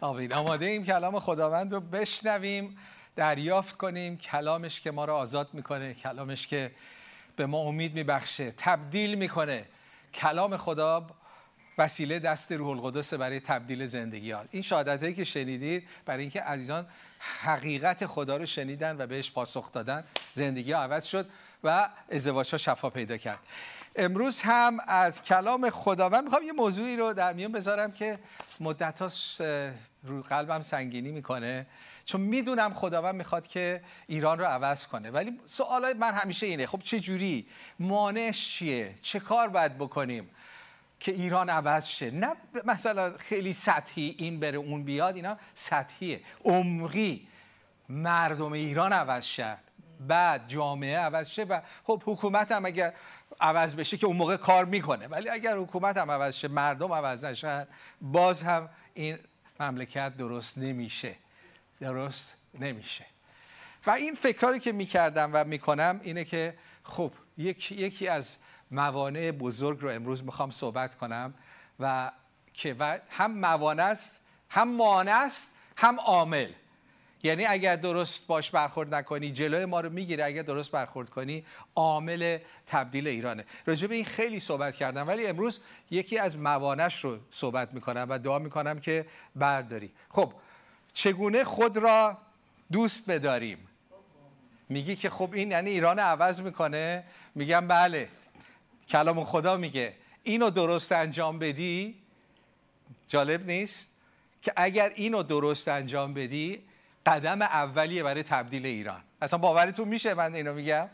آمین. آماده ایم کلام خداوند رو بشنویم دریافت کنیم. کلامش که ما رو آزاد می‌کنه کلامش که به ما امید میبخشه تبدیل می‌کنه. کلام خدا وسیله دست روح القدس برای تبدیل زندگی ها. این شهادت هایی که شنیدید برای اینکه عزیزان حقیقت خدا رو شنیدن و بهش پاسخ دادن زندگی ها عوض شد. و ازدواج ها شفا پیدا کرد. امروز هم از کلام خداوند می‌خوام یه موضوعی رو در میان بذارم که مدت رو قلبم سنگینی می‌کنه. چون می‌دونم خداوند می‌خواد که ایران رو عوض کنه. ولی سوال من همیشه اینه خب چه جوری؟ مانعش چیه؟ چه کار باید بکنیم که ایران عوض شه؟ نه مثلا خیلی سطحی این بره اون بیاد اینا سطحیه. عمقی مردم ایران عوض شه بعد جامعه عوض شه و خب حکومت هم اگر عوض بشه که اون موقع کار می‌کنه. ولی اگر حکومت هم عوض شه مردم عوض نشن باز هم این مملکت درست نمیشه. درست نمیشه. و این فکراری که می‌کردم و می‌کنم اینه که خب یکی, یکی از موانع بزرگ رو امروز می‌خوام صحبت کنم و که و هم موانع است هم مانع است هم عامل. یعنی اگر درست باش برخورد نکنی جلوی ما رو می‌گیره اگر درست برخورد کنی عامل تبدیل ایرانه. راجع به این خیلی صحبت کردم ولی امروز یکی از موانعش رو صحبت می‌کنم و دعا می‌کنم که برداری. خب چگونه خود را دوست بداریم؟ میگی که خب این یعنی ایران عوض می‌کنه؟ میگم بله. کلام خدا میگه اینو درست انجام بدی؟ جالب نیست؟ که اگر اینو درست انجام بدی قدم اولیه برای تبدیل ایران. اصلا باورتون میشه من اینو میگم؟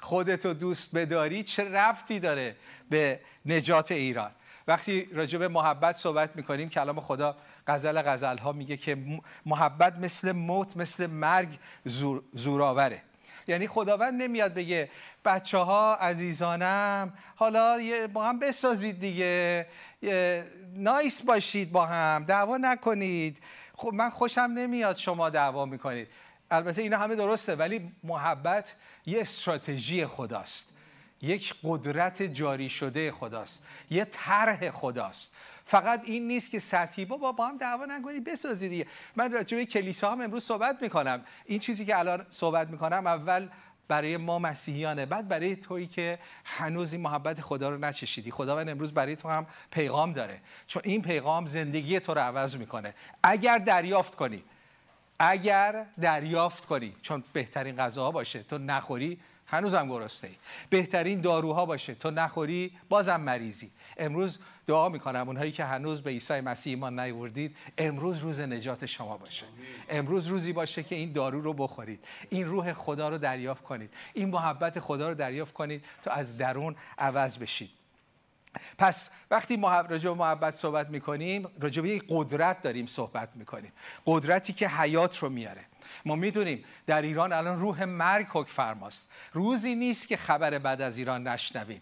خودتو دوست بداری چه رفتی داره به نجات ایران؟ وقتی راجع به محبت صحبت می‌کنیم کلام خدا غزل غزل ها میگه که محبت مثل موت مثل مرگ زور، زورآوره. یعنی خداوند نمیاد بگه بچه ها عزیزانم حالا با هم بسازید دیگه نایس باشید با هم دعوا نکنید. من خوشم نمیاد شما دعوا می‌کنید. البته اینا همه درسته ولی محبت یه استراتژی خداست. یک قدرت جاری شده خداست. یه طرح خداست. فقط این نیست که سطحی با با هم دعوا نکنید بسازید دیگه. من راجع به کلیسا هم امروز صحبت می‌کنم. این چیزی که الان صحبت می‌کنم اول برای ما مسیحیانه. بعد برای تویی که هنوز این محبت خدا رو نچشیدی. خداوند امروز برای تو هم پیغام داره. چون این پیغام زندگی تو رو عوض می‌کنه. اگر دریافت کنی. اگر دریافت کنی. چون بهترین غذاها باشه. تو نخوری هنوزم گرسنه ای بهترین داروها باشه. تو نخوری بازم مریضی. امروز دعا می‌کنم اونهایی که هنوز به عیسی مسیح ایمان نیوردید امروز روز نجات شما باشه. امروز روزی باشه که این دارو رو بخورید. این روح خدا رو دریافت کنید. این محبت خدا رو دریافت کنید تا از درون عوض بشید. پس وقتی راجع به محبت صحبت می‌کنیم راجع به قدرت داریم صحبت می‌کنیم. قدرتی که حیات رو میاره. ما می‌دونیم در ایران الان روح مرگ حکم فرماست. روزی نیست که خبر بعد از ایران نشنویم.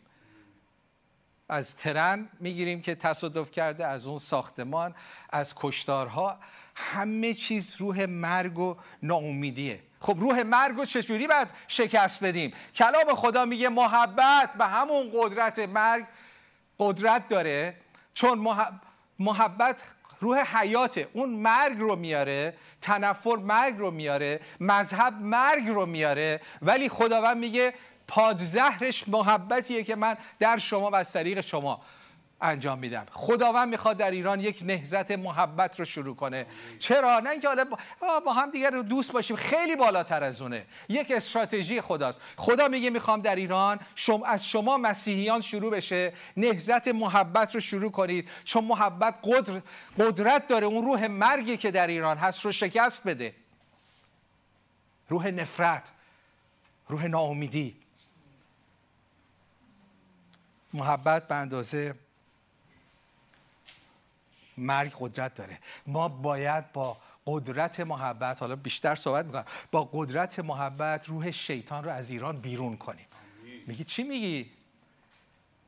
از ترن می‌گیریم که تصادف کرده از اون ساختمان از کشتارها. همه چیز روح مرگ و ناامیدیه. خب روح مرگ رو چجوری باید شکست بدیم؟ کلام خدا میگه محبت به همون قدرت مرگ قدرت داره. چون محبت روح حیاته. اون مرگ رو میاره تنفر مرگ رو میاره مذهب مرگ رو میاره. ولی خداوند میگه پادزهرش محبتیه که من در شما و از طریق شما انجام میدم. خداوند می‌خواد در ایران یک نهزت محبت رو شروع کنه. چرا؟ نه اینکه حالا با هم دیگر دوست باشیم. خیلی بالاتر از اونه. یک استراتژی خداست. خدا میگه می‌خوام در ایران شما از شما مسیحیان شروع بشه. نهزت محبت رو شروع کنید. چون محبت قدر قدرت داره. اون روح مرگی که در ایران هست رو شکست بده. روح نفرت. روح ناامیدی. محبت به اندازه مرگ قدرت داره. ما باید با قدرت محبت حالا بیشتر صحبت می‌کنم با قدرت محبت روح شیطان رو از ایران بیرون کنیم. میگی چی میگی؟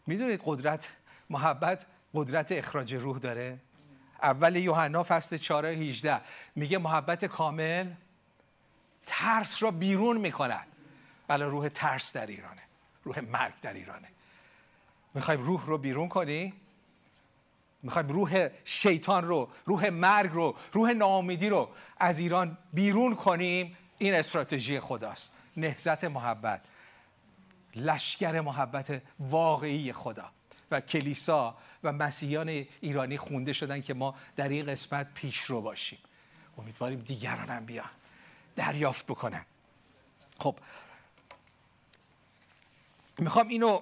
می‌دونید قدرت محبت قدرت اخراج روح داره؟ اول یوحنا فصل 4 18 میگه محبت کامل ترس را بیرون می‌کند. بله روح ترس در ایرانه. روح مرگ در ایرانه. می‌خوایم روح رو بیرون کنی؟ می‌خوایم روح شیطان رو روح مرگ رو روح ناامیدی رو از ایران بیرون کنیم؟ این استراتژی خداست. نهزت محبت. لشکر محبت واقعی خدا. و کلیسا و مسیحیان ایرانی خونده شدن که ما در این قسمت پیش رو باشیم. امیدواریم دیگران هم بیان. دریافت بکنن. خب. می‌خوام اینو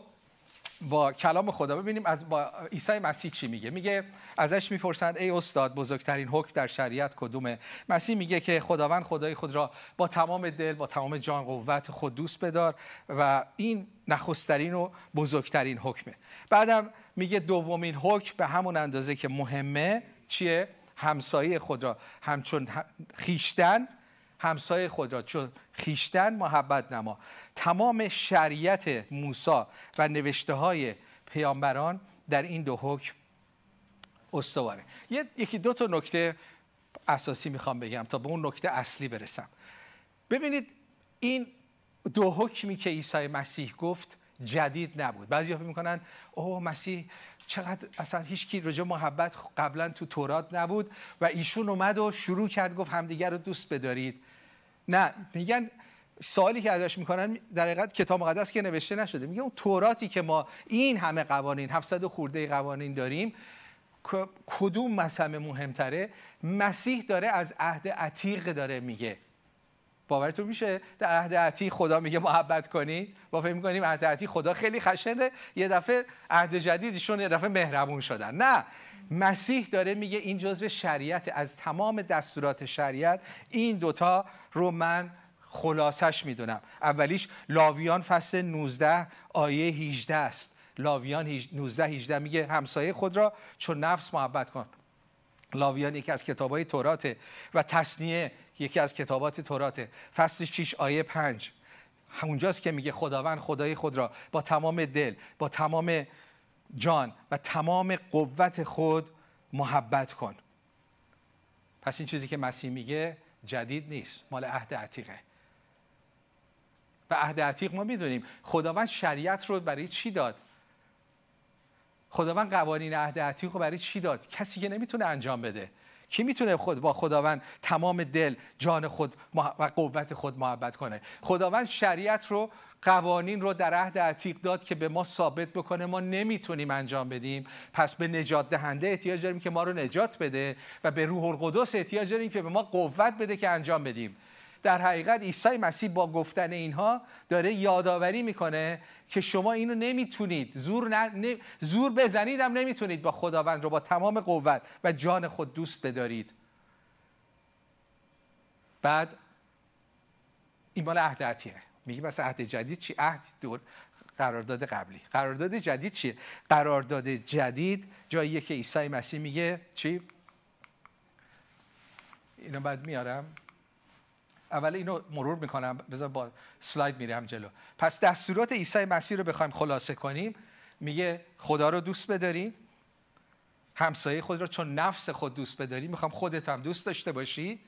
با کلام خدا. ببینیم از با عیسی مسیح چی میگه. میگه ازش می‌پرسند ای استاد بزرگترین حکم در شریعت کدومه؟ مسیح میگه که خداوند خدای خود را با تمام دل با تمام جان قوت خود دوست بدار و این نخسترین و بزرگترین حکمه. بعدم میگه دومین حکم به همون اندازه که مهمه چیه؟ همسایه خود را. همچون خیشتن همسایه خود را چون خیشتن محبت نما. تمام شریعت موسی و نوشته های پیامبران در این دو حکم استواره. یکی دو تا نکته اساسی می‌خوام بگم تا به اون نکته اصلی برسم. ببینید این دو حکمی که عیسی مسیح گفت جدید نبود. بعضی فکر می‌کنن اوه مسیح چقدر اصلا هیچ کی رجا محبت قبلا تو تورات نبود و ایشون اومد و شروع کرد گفت همدیگر رو دوست بدارید. نه میگن سوالی که ازش می‌کنن در حقیقت کتاب مقدس که نوشته نشده میگه اون توراتی که ما این همه قوانین 700 خورده قوانین داریم کدوم مسئله مهمتره؟ مسیح داره از عهد عتیق داره میگه. باورتون میشه؟ در عهد عتیق خدا میگه محبت کنی؟ با فکر می‌کنیم عهد عتیق خدا خیلی خشنه. یه دفعه عهد جدیدشون یه دفعه مهربون شدن. نه. مسیح داره میگه این جزء شریعت از تمام دستورات شریعت این دوتا رو من خلاصش می‌دونم. اولیش لاویان فصل 19 آیه 18 است. لاویان 19 18 میگه همسایه خود را چون نفس محبت کن. لاویان یکی از کتابای توراته و تصنیه یکی از کتابات توراته فصل 6 آیه 5 اونجاست که میگه خداوند خدای خود را با تمام دل با تمام جان و تمام قوت خود محبت کن. پس این چیزی که مسیح میگه جدید نیست مال عهد عتیقه. و عهد عتیق ما می‌دونیم خداوند شریعت رو برای چی داد؟ خداوند قوانین عهد عتیق رو برای چی داد؟ کسی که نمی‌تونه انجام بده. کی می‌تونه خود با خداوند تمام دل جان خود و قوت خود محبت کنه؟ خداوند شریعت رو قوانین رو در عهد عتیق داد که به ما ثابت بکنه. ما نمی‌تونیم انجام بدیم. پس به نجات دهنده احتیاج داریم که ما رو نجات بده و به روح القدس احتیاج داریم که به ما قوت بده که انجام بدیم. در حقیقت عیسی مسیح با گفتن اینها داره یادآوری می‌کنه که شما اینو نمی‌تونید. زور, ن... زور بزنید هم نمی‌تونید با خداوند رو با تمام قوت و جان خود دوست بدارید. بعد این مال عهد عتیقه میگه بس عهد جدید چی؟ عهد دور قرارداد قبلی. قرارداد جدید چیه؟ قرارداد جدید جاییه که عیسی مسیح میگه چی؟ اینو بعد میارم. اول اینو مرور می‌کنم. بذار با سلاید میرم جلو. پس دستورات عیسی مسیح رو بخوایم خلاصه کنیم میگه خدا رو دوست بداری همسایه خود رو چون نفس خود دوست بداری می‌خوام خودت هم دوست داشته باشی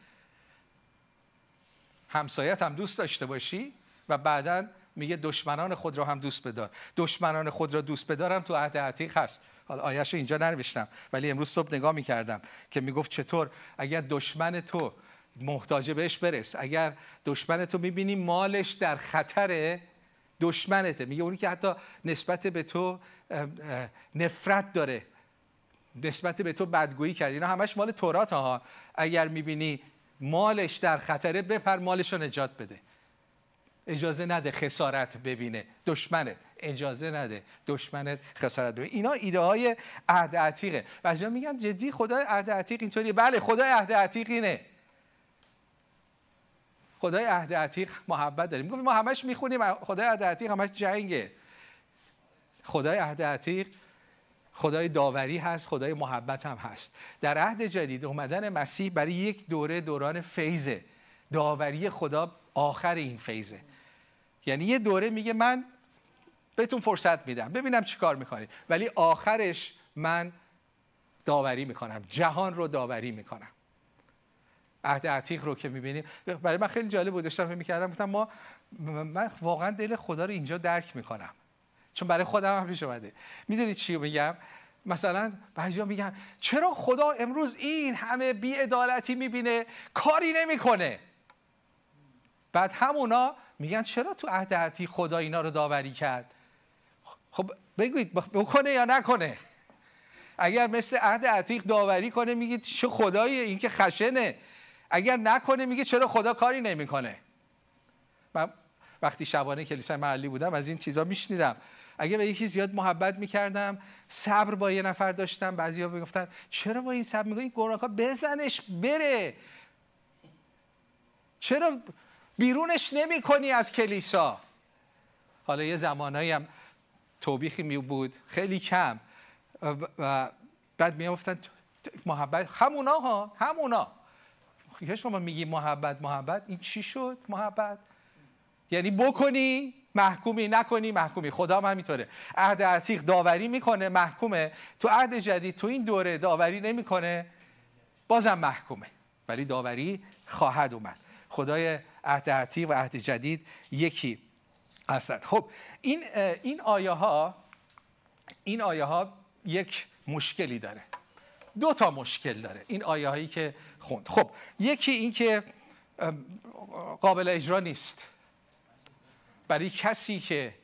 همسایت هم دوست داشته باشی و بعدا میگه دشمنان خود را هم دوست بدار. دشمنان خود را دوست بدارم تو عهد عتیق هست. حالا آیش اینجا ننوشتم ولی امروز صبح نگاه می‌کردم که می‌گفت چطور اگر دشمن تو محتاج بهش برس. اگر دشمن تو می‌بینی مالش در خطر دشمنته. میگه اونی که حتی نسبت به تو نفرت داره. نسبت به تو بدگویی کرد اینا همش مال تورات ها. اگر می‌بینی مالش در خطره بپر مالش رو نجات بده. اجازه نده خسارت ببینه. دشمنت. اجازه نده دشمنت خسارت ببینه. اینا ایده های عهد عتیقه. میگن جدی خدای عهد عتیق اینطوریه. بله خدای عهد عتیق اینه. خدای عهد عتیق محبت داریم. گفت ما همش می‌خونیم. خدای عهد عتیق همش جنگه. خدای عهد عتیق خدای داوری هست خدای محبت هم هست. در عهد جدید اومدن مسیح برای یک دوره دوران فیزه داوری خدا آخر این فیزه یعنی یه دوره میگه من بهتون فرصت میدم. ببینم چی کار می‌کنید. ولی آخرش من داوری می‌کنم. جهان رو داوری می‌کنم. عهد عتیق رو که می‌بینیم. برای من خیلی جالب بود داشتم می‌کردم گفتم ما من واقعا دل خدا رو اینجا درک می‌کنم. چون برای خودم هم پیش اومده. می‌دونید چی میگم؟ مثلا بعضیا میگن چرا خدا امروز این همه بیعدالتی می‌بینه کاری نمی‌کنه؟ بعد همونا میگن چرا تو عهد عتیق خدا اینا رو داوری کرد؟ خب بگوید بکنه یا نکنه؟ اگر مثل عهد عتیق داوری کنه میگید چه خدایی این که خشنه. اگر نکنه میگه چرا خدا کاری نمی‌کنه. من وقتی شبانه کلیسای محلی بودم از این چیزا میشنیدم. اگه به یکی زیاد محبت می‌کردم صبر با یه نفر داشتم بعضیا می‌گفتن چرا با این صبر می‌کنی؟ گناهکار بزنش بره. چرا بیرونش نمی کنی از کلیسا؟ حالا یه زمانایی هم توبیخی می بود خیلی کم. و بعد می محبت همونا ها همونا. یه شما میگی محبت محبت این چی شد؟ محبت. یعنی بکنی محکومی نکنی محکومی. خدا هم همینطوره. عهد عتیق داوری می‌کنه محکومه. تو عهد جدید تو این دوره داوری نمی‌کنه بازم محکومه. ولی داوری خواهد اومد. خدای عهد عتیق و عهد جدید یکی هستند. خب این این آیه ها این آیه ها یک مشکلی داره. دو تا مشکل داره. این آیه هایی که خوند. خب یکی این که قابل اجرا نیست. برای کسی که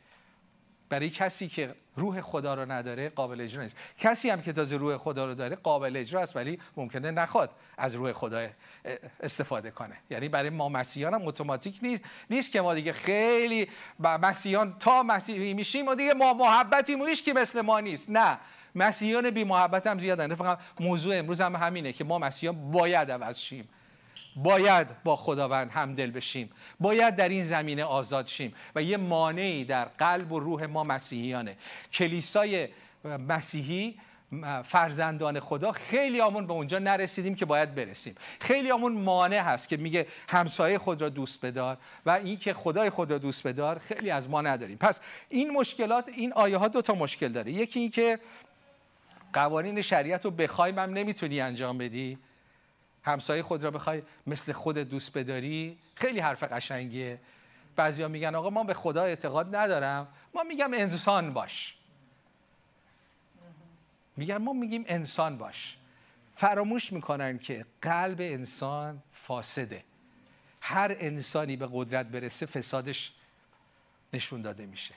برای کسی که روح خدا رو نداره قابل اجرا نیست. کسی هم که تازه روح خدا رو داره قابل اجرا است ولی ممکنه نخواد از روح خدا استفاده کنه. یعنی برای ما مسیحیان هم اتوماتیک نیست نیست که ما دیگه خیلی با مسیحیان تا مسیحی میشیم و دیگه ما محبتی مویش که مثل ما نیست. نه مسیحیان بی محبت هم زیادن. فقط موضوع امروز هم همینه که ما مسیحیان باید عوض شیم. باید با خداوند همدل بشیم. باید در این زمینه آزاد شیم. و یه مانعی در قلب و روح ما مسیحیانه. کلیسای مسیحی فرزندان خدا خیلی آمون به اونجا نرسیدیم که باید برسیم. خیلی آمون مانع هست که میگه همسایه خود را دوست بدار و این که خدای خود را دوست بدار خیلی از ما نداریم. پس این مشکلات این آیه ها دو تا مشکل داره. یکی این که قوانین شریعت رو بخوایم هم نمی‌تونی انجام بدی. همسایه خود را بخوای مثل خود دوست بداری؟ خیلی حرف قشنگیه. بعضیا میگن آقا ما به خدا اعتقاد ندارم. ما میگم انسان باش. میگن ما میگیم انسان باش. فراموش می‌کنن که قلب انسان فاسده. هر انسانی به قدرت برسه فسادش نشون داده میشه.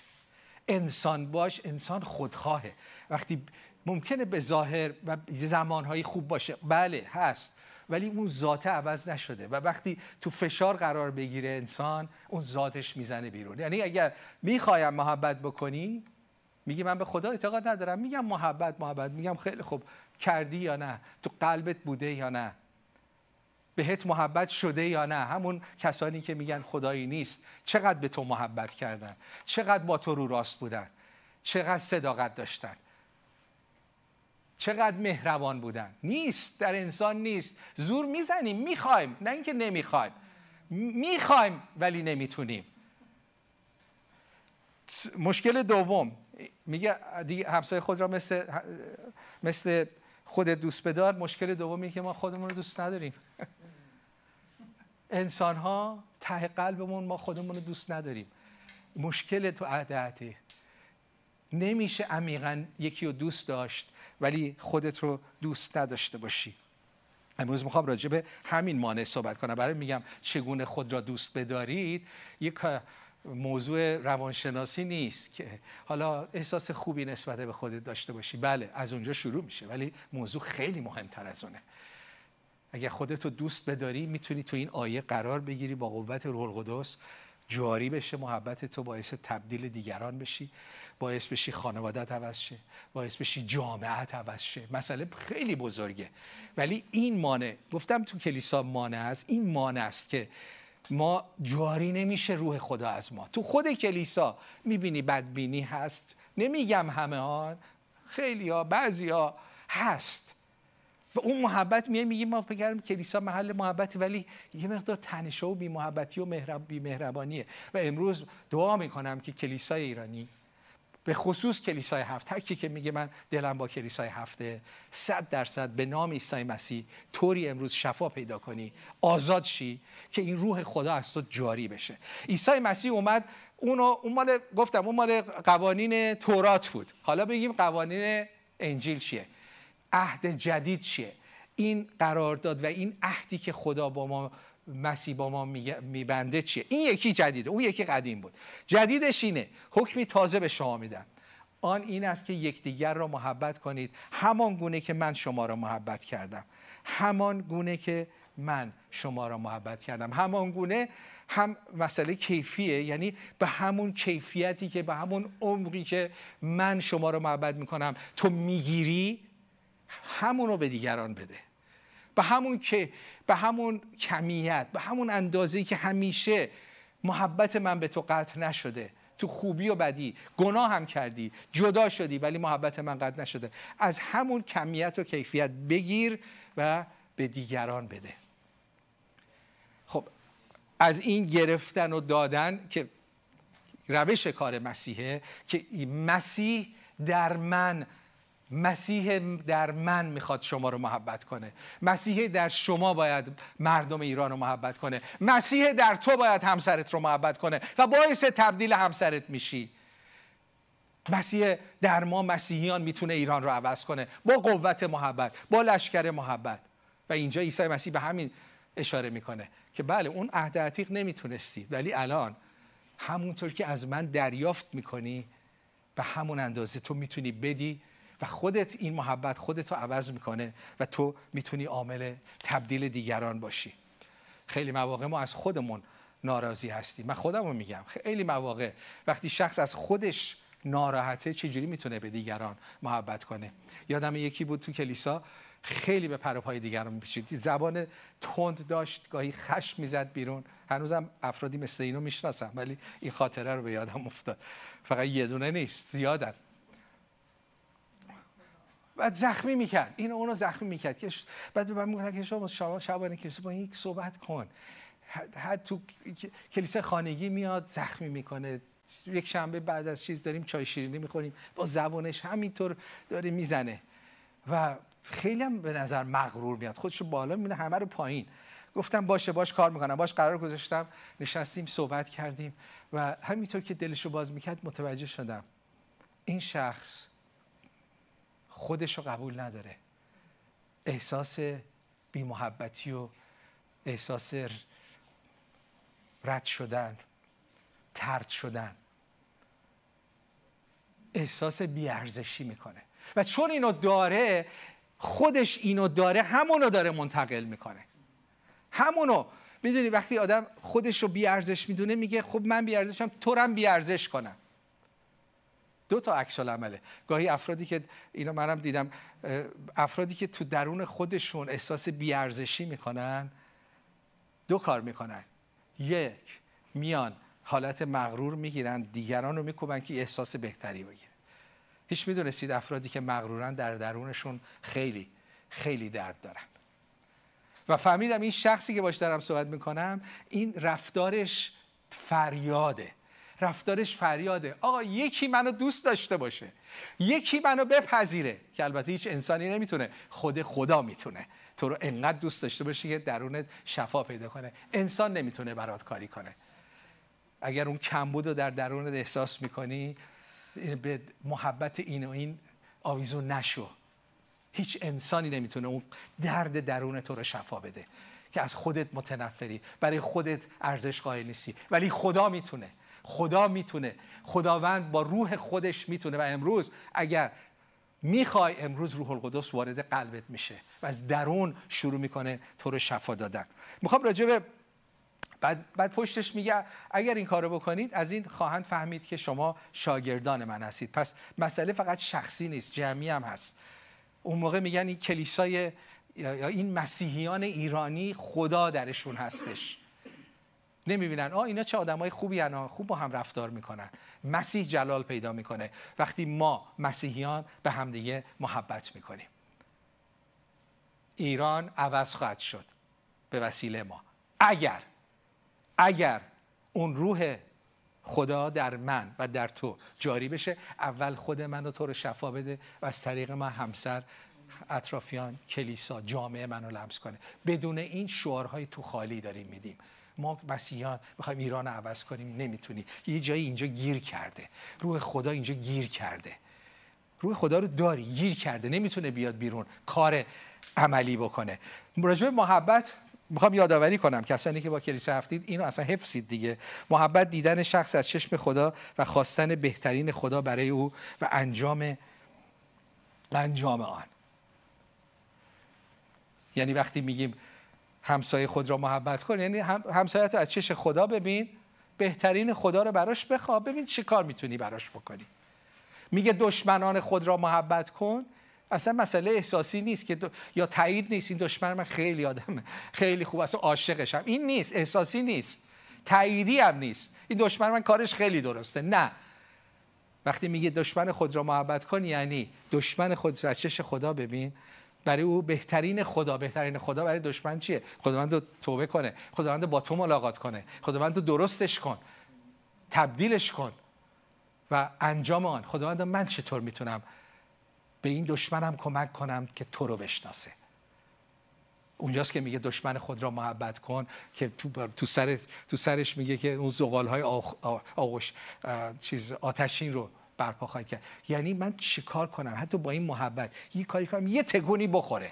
انسان باش انسان خودخواهه. وقتی ممکنه به ظاهر و زمانهایی خوب باشه بله هست. ولی اون ذات عوض نشده و وقتی تو فشار قرار بگیره انسان اون ذاتش می‌زنه بیرون. یعنی اگر می‌خوایم محبت بکنی میگی من به خدا اعتقاد ندارم. میگم محبت محبت. میگم خیلی خوب. کردی یا نه؟ تو قلبت بوده یا نه؟ بهت محبت شده یا نه؟ همون کسانی که میگن خدایی نیست. چقدر به تو محبت کردن؟ چقدر با تو رو راست بودن؟ چقدر صداقت داشتن؟ چقدر مهربان بودن. نیست در انسان نیست. زور می‌زنیم می‌خوایم. نه اینکه نمی‌خوایم. می‌خوایم ولی نمی‌تونیم. مشکل دوم. میگه دیگه همسایه خود را مثل مثل خود دوست بدار مشکل دومی که ما خودمون رو دوست نداریم. انسان ها ته قلبمون ما خودمون رو دوست نداریم. مشکل تو عهد نمیشه عمیقا یکی رو دوست داشت ولی خودت رو دوست نداشته باشی. امروز می‌خوام راجع به همین مانع صحبت کنم. برای میگم چگونه خود را دوست بدارید یک موضوع روانشناسی نیست که حالا احساس خوبی نسبت به خودت داشته باشی. بله از اونجا شروع میشه ولی موضوع خیلی مهمتر از اونه. اگر خودت رو دوست بداری می‌تونی تو این آیه قرار بگیری با قوت روح القدس جاری بشه محبت تو باعث تبدیل دیگران بشی باعث بشی خانوادت عوض شه باعث بشی جامعت عوض شه. مسئله خیلی بزرگه. ولی این مانع گفتم تو کلیسا مانع است این مانع است که ما جاری نمیشه روح خدا از ما. تو خود کلیسا می‌بینی بدبینی هست نمیگم همه ها خیلی ها بعضی ها هست. و اون محبت میه میگیم ما فکر کلیسا محل محبتی ولی یه مقدار تنشه و بی محبتی و مهرب بی مهربانیه و امروز دعا می‌کنم که کلیسای ایرانی به خصوص کلیسای هفت هر کی که میگه من دلم با کلیسای هفته صد درصد به نام عیسی مسیح طوری امروز شفا پیدا کنی آزاد شی که این روح خدا از تو جاری بشه. عیسی مسیح اومد اونو اون مال گفتم اون مال قوانین تورات بود. حالا بگیم قوانین انجیل چیه؟ عهد جدید چیه؟ این قرارداد و این عهدی که خدا با ما مسیح با ما میبنده چیه؟ این یکی جدیده اون یکی قدیم بود. جدیدش اینه حکمی تازه به شما میدم آن این است که یکدیگر را محبت کنید. همان گونه که من شما را محبت کردم. همان گونه که من شما را محبت کردم. همان گونه هم مسئله کیفیه یعنی به همون کیفیتی که به همون عمقی که من شما را محبت می‌کنم تو می‌گیری همون رو به دیگران بده. به همون که به همون کمیت به همون اندازه که همیشه محبت من به تو قطع نشده. تو خوبی و بدی. گناه هم کردی. جدا شدی ولی محبت من قطع نشده. از همون کمیت و کیفیت بگیر و به دیگران بده. خب از این گرفتن و دادن که روش کار مسیحه که مسیح در من مسیح در من می‌خواد شما رو محبت کنه. مسیح در شما باید مردم ایران رو محبت کنه. مسیح در تو باید همسرت رو محبت کنه و باعث تبدیل همسرت میشی. مسیح در ما مسیحیان می‌تونه ایران رو عوض کنه. با قوت محبت با لشکر محبت. و اینجا عیسی مسیح به همین اشاره می‌کنه که بله اون عهد عتیق نمی‌تونستی ولی الان همونطور که از من دریافت می‌کنی به همون اندازه تو می‌تونی بدی و خودت این محبت خودت رو عوض می‌کنه و تو می‌تونی عامل تبدیل دیگران باشی. خیلی مواقع ما از خودمون ناراضی هستیم. من خودم رو میگم خیلی مواقع وقتی شخص از خودش ناراحته چجوری می‌تونه به دیگران محبت کنه؟ یادم یکی بود تو کلیسا خیلی به پروپای دیگران میپیچید. زبان تند داشت گاهی خشم می‌زد بیرون. هنوزم افرادی مثل اینو می‌شناسم ولی این خاطره رو به یادم افتاد. فقط یه دونه نیست زیادن. بعد زخمی می‌کرد. این اونو زخمی می‌کرد. که بعد من می‌گفتن که شما شبانه کلیسا با این صحبت کن. هر تو کلیسا خانگی میاد زخمی می‌کنه. یک شنبه بعد از چیز داریم چای شیرینی می‌خوریم. با زبانش همینطور داره می‌زنه. و خیلی هم به نظر مغرور میاد. خودشو بالا میونه همه رو پایین. گفتم باشه باش کار می‌کنم. باش قرار گذاشتم. نشستیم صحبت کردیم. و همینطور که دلشو باز می‌کرد متوجه شدم. این شخص خودش رو قبول نداره. احساس بیمحبتی و احساس رد شدن ترد شدن. احساس بیارزشی می‌کنه. و چون اینو داره خودش اینو داره همونو داره منتقل می‌کنه. همونو. می‌دونی وقتی آدم خودش رو بیارزش می‌دونه میگه خب من بیارزشم تو هم بیارزش کنم. دو تا عکس عمله گاهی افرادی که اینو منم دیدم افرادی که تو درون خودشون احساس بیارزشی می‌کنن دو کار می‌کنن. یک میان حالت مغرور می‌گیرن دیگران رو میکوبن که احساس بهتری بگیره هیچ می‌دونستید افرادی که مغرورن در درونشون خیلی خیلی درد دارن. و فهمیدم این شخصی که باش دارم صحبت می‌کنم این رفتارش فریاده. رفتارش فریاده. آقا یکی منو دوست داشته باشه. یکی منو بپذیره. که البته هیچ انسانی نمی‌تونه. خود خدا می‌تونه. تو رو انقدر دوست داشته باشه که درونت شفا پیدا کنه. انسان نمی‌تونه برات کاری کنه. اگر اون کمبود رو در درونت احساس می‌کنی به محبت این و این آویزون نشو. هیچ انسانی نمی‌تونه اون درد درون تو رو شفا بده. که از خودت متنفری. برای خودت ارزش قائل نیستی. ولی خدا می‌تونه. خدا می‌تونه خداوند با روح خودش می‌تونه. و امروز اگر می‌خوای امروز روح القدس وارد قلبت میشه و از درون شروع می‌کنه تو رو شفا دادن. می‌خوام راجع به بعد, بعد پشتش میگه اگر این کارو بکنید از این خواهند فهمید که شما شاگردان من هستید. پس مسئله فقط شخصی نیست جمعی هم هست. اون موقع میگن این کلیسای یا این مسیحیان ایرانی خدا درشون هستش. نمی‌بینن. آه اینا چه آدمای خوبی هن خوب با هم رفتار می‌کنن. مسیح جلال پیدا می‌کنه. وقتی ما مسیحیان به همدیگه محبت می‌کنیم. ایران عوض خواهد شد به وسیله ما. اگر اگر اون روح خدا در من و در تو جاری بشه اول خود من و تو رو شفا بده و از طریق من همسر اطرافیان کلیسا جامعه منو لمس کنه. بدون این شعارهای تو خالی داریم میدیم. ما مسیحیان می‌خوایم ایران رو عوض کنیم نمی‌تونی یه جایی اینجا گیر کرده. روح خدا اینجا گیر کرده. روح خدا رو داری گیر کرده. نمی‌تونه بیاد بیرون کار عملی بکنه. راجع محبت می‌خوام یادآوری کنم. کسانی که با کلیسا هفتید اینو اصلا حفظید دیگه. محبت دیدن شخص از چشم خدا و خواستن بهترین خدا برای او و انجام انجام آن. یعنی وقتی میگیم همسایه خود را محبت کن. یعنی همسایت از چش خدا ببین بهترین خدا رو براش بخوا ببین چی کار می‌تونی براش بکنی. میگه دشمنان خود را محبت کن. اصلا مسئله احساسی نیست که یا تایید نیست. این دشمن من خیلی آدمه خیلی خوب اصلا عاشقشم این نیست. احساسی نیست. تاییدی هم نیست. این دشمن من کارش خیلی درسته. نه. وقتی میگه دشمن خود را محبت کن یعنی دشمن خود را چش خدا ببین. برای او بهترین خدا بهترین خدا برای دشمن چیه؟ خداوند توبه کنه خداوند با تو ملاقات کنه خداوند درستش کن تبدیلش کن و انجام آن. خداوند من چطور می‌تونم به این دشمنم کمک کنم که تو رو بشناسه؟ اونجاست که میگه دشمن خود را محبت کن که تو, تو, سر، تو سرش میگه که اون زغال های آغش چیز آتشین رو برپا خواهد کرد. یعنی من چیکار کنم؟ حتی با این محبت. یه کاری کنم یه تکونی بخوره.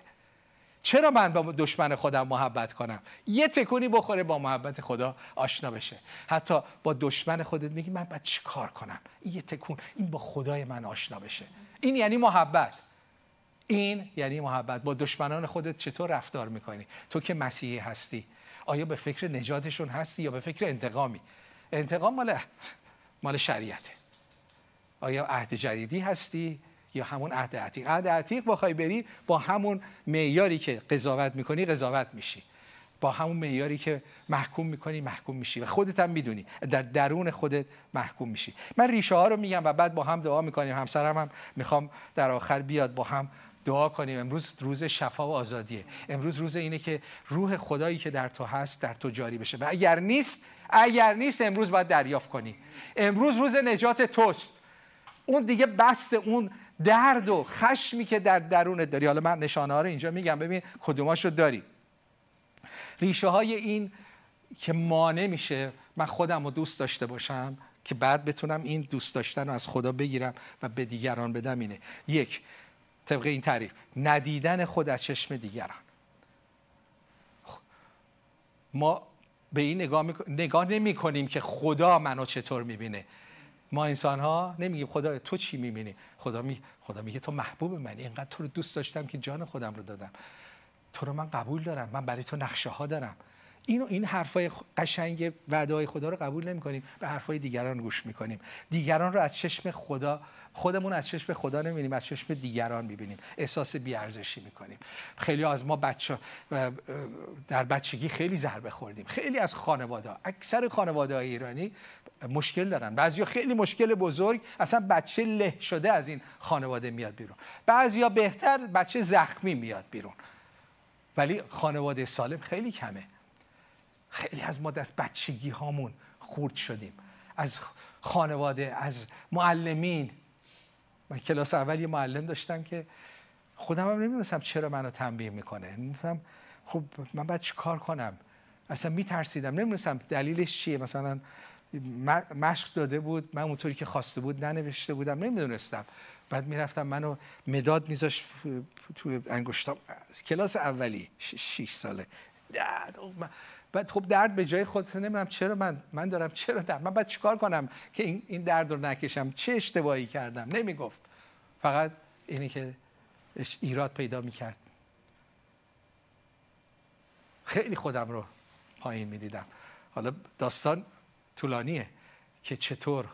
چرا من با دشمن خودم محبت کنم؟ یه تکونی بخوره با محبت خدا آشنا بشه. حتی با دشمن خودت میگی من باید چی کار کنم؟ این یه تکون این با خدای من آشنا بشه. این یعنی محبت. این یعنی محبت. با دشمنان خودت چطور رفتار می‌کنی؟ تو که مسیحی هستی. آیا به فکر نجاتشون هستی یا به فکر انتقامی؟ انتقام مال مال شریعته. آیا عهد جدیدی هستی یا همون عهد عتیق؟ عهد عتیق بخوای بری با همون معیاری که قضاوت می‌کنی قضاوت میشی. با همون معیاری که محکوم می‌کنی محکوم میشی و خودت هم می‌دونی. در درون خودت محکوم میشی. من ریشه ها رو میگم و بعد با هم دعا می‌کنیم. همسرم هم می‌خوام در آخر بیاد با هم دعا کنیم. امروز روز شفا و آزادیه. امروز روز اینه که روح خدایی که در تو هست در تو جاری بشه. و اگر نیست اگر نیست امروز باید دریافت کنی. امروز روز نجات توست. اون دیگه بست اون درد و خشمی که در درونت داری. حالا من نشانه ها رو اینجا میگم. ببین کدوماشو داری. ریشه های این که مانع میشه من خودم رو دوست داشته باشم که بعد بتونم این دوست داشتن رو از خدا بگیرم و به دیگران بدم اینه. یک طبق این تعریف ندیدن خود از چشم دیگران. ما به این نگاه, نگاه نمی کنیم که خدا منو چطور می‌بینه. ما انسان ها نمیگیم خدا تو چی می‌بینی؟ خدا می خدا میگه تو محبوب منی اینقدر تو رو دوست داشتم که جان خودم رو دادم. تو رو من قبول دارم من برای تو نقشه ها دارم. اینو این حرفای قشنگ وعده خدا رو قبول نمی کنیم به حرفای دیگران گوش می‌کنیم. دیگران رو از چشم خدا خودمون از چشم خدا نمی‌بینیم از چشم دیگران می‌بینیم. احساس بیارزشی می‌کنیم. خیلی از ما بچه در بچگی خیلی ضربه خوردیم. خیلی از خانواده اکثر خانواده های ایرانی مشکل دارن. بعضیا خیلی مشکل بزرگ اصلا بچه له شده از این خانواده میاد بیرون. بعضیا بهتر بچه زخمی میاد بیرون. ولی خانواده سالم خیلی کمه. خیلی از ما دست بچگی هامون خورد شدیم. از خانواده از معلمین. من کلاس اول یه معلم داشتم که خودم هم نمی‌دونستم چرا منو تنبیه می‌کنه. می‌گفتم خب من باید چی کار کنم؟ اصلا میترسیدم. نمی‌دونستم دلیلش چیه. مثلا مشق داده بود من اونطوری که خواسته بود ننوشته بودم. نمی‌دونستم. بعد می‌رفتم منو مداد میذاش تو انگشتام. کلاس اولی شیش ساله. بعد خب درد به جای خود نمی‌دونم چرا من من دارم چرا درد من باید چیکار کنم که این, این درد رو نکشم؟ چه اشتباهی کردم؟ نمی‌گفت. فقط اینی که ایراد پیدا می‌کرد. خیلی خودم رو پایین می‌دیدم. حالا داستان طولانیه که چطور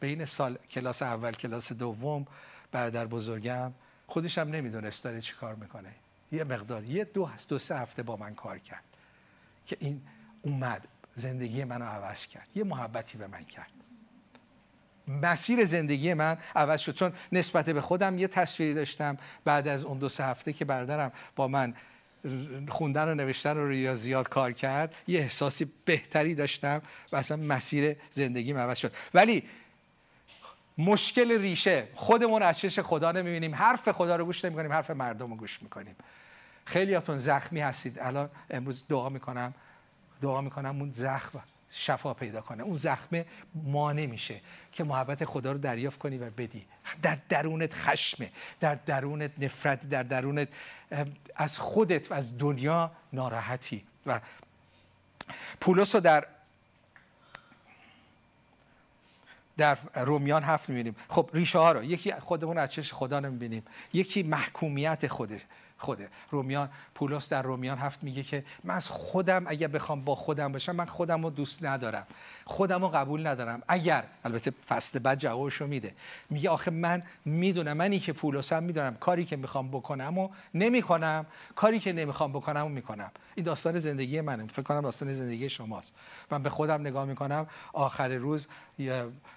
بین سال کلاس اول کلاس دوم برادر بزرگم خودش هم نمی‌دونست داره چی کار می‌کنه. یه مقدار یه دو هست دو سه هفته با من کار کرد. که این اومد زندگی منو عوض کرد. یه محبتی به من کرد. مسیر زندگی من عوض شد. چون نسبت به خودم یه تصویری داشتم بعد از اون دو سه هفته که برادرم با من خوندن و نوشتن و ریاضیات کار کرد یه احساسی بهتری داشتم و اصلا مسیر زندگی عوض شد. ولی مشکل ریشه خودمون از چش خدا نمی‌بینیم. حرف خدا رو گوش نمی‌کنیم حرف مردم رو گوش می‌کنیم. خیلیاتون زخمی هستید. الان امروز دعا می‌کنم. دعا می‌کنم اون زخم شفا پیدا کنه. اون زخمه مانع میشه که محبت خدا رو دریافت کنی و بدی. در درونت خشمه. در درونت نفرت. در درونت از خودت و از دنیا ناراحتی. و پولس رو در در رومیان هفت می‌بینیم. خب ریشه ها رو. یکی خودمون از چش خدا نمی‌بینیم یکی محکومیت خوده خوده رومیان پولس در رومیان هفت میگه که من از خودم اگر بخوام با خودم باشم من خودم رو دوست ندارم. خودم رو قبول ندارم. اگر البته فصل بعد رو میده. میگه آخه من می‌دونم منی که پولسم می‌دونم. کاری که می‌خوام بکنم و نمی‌کنم. کاری که نمی‌خوام بکنم و می‌کنم. این داستان زندگی منه. فکر کنم داستان زندگی شماست. من به خودم نگاه می‌کنم. آخر روز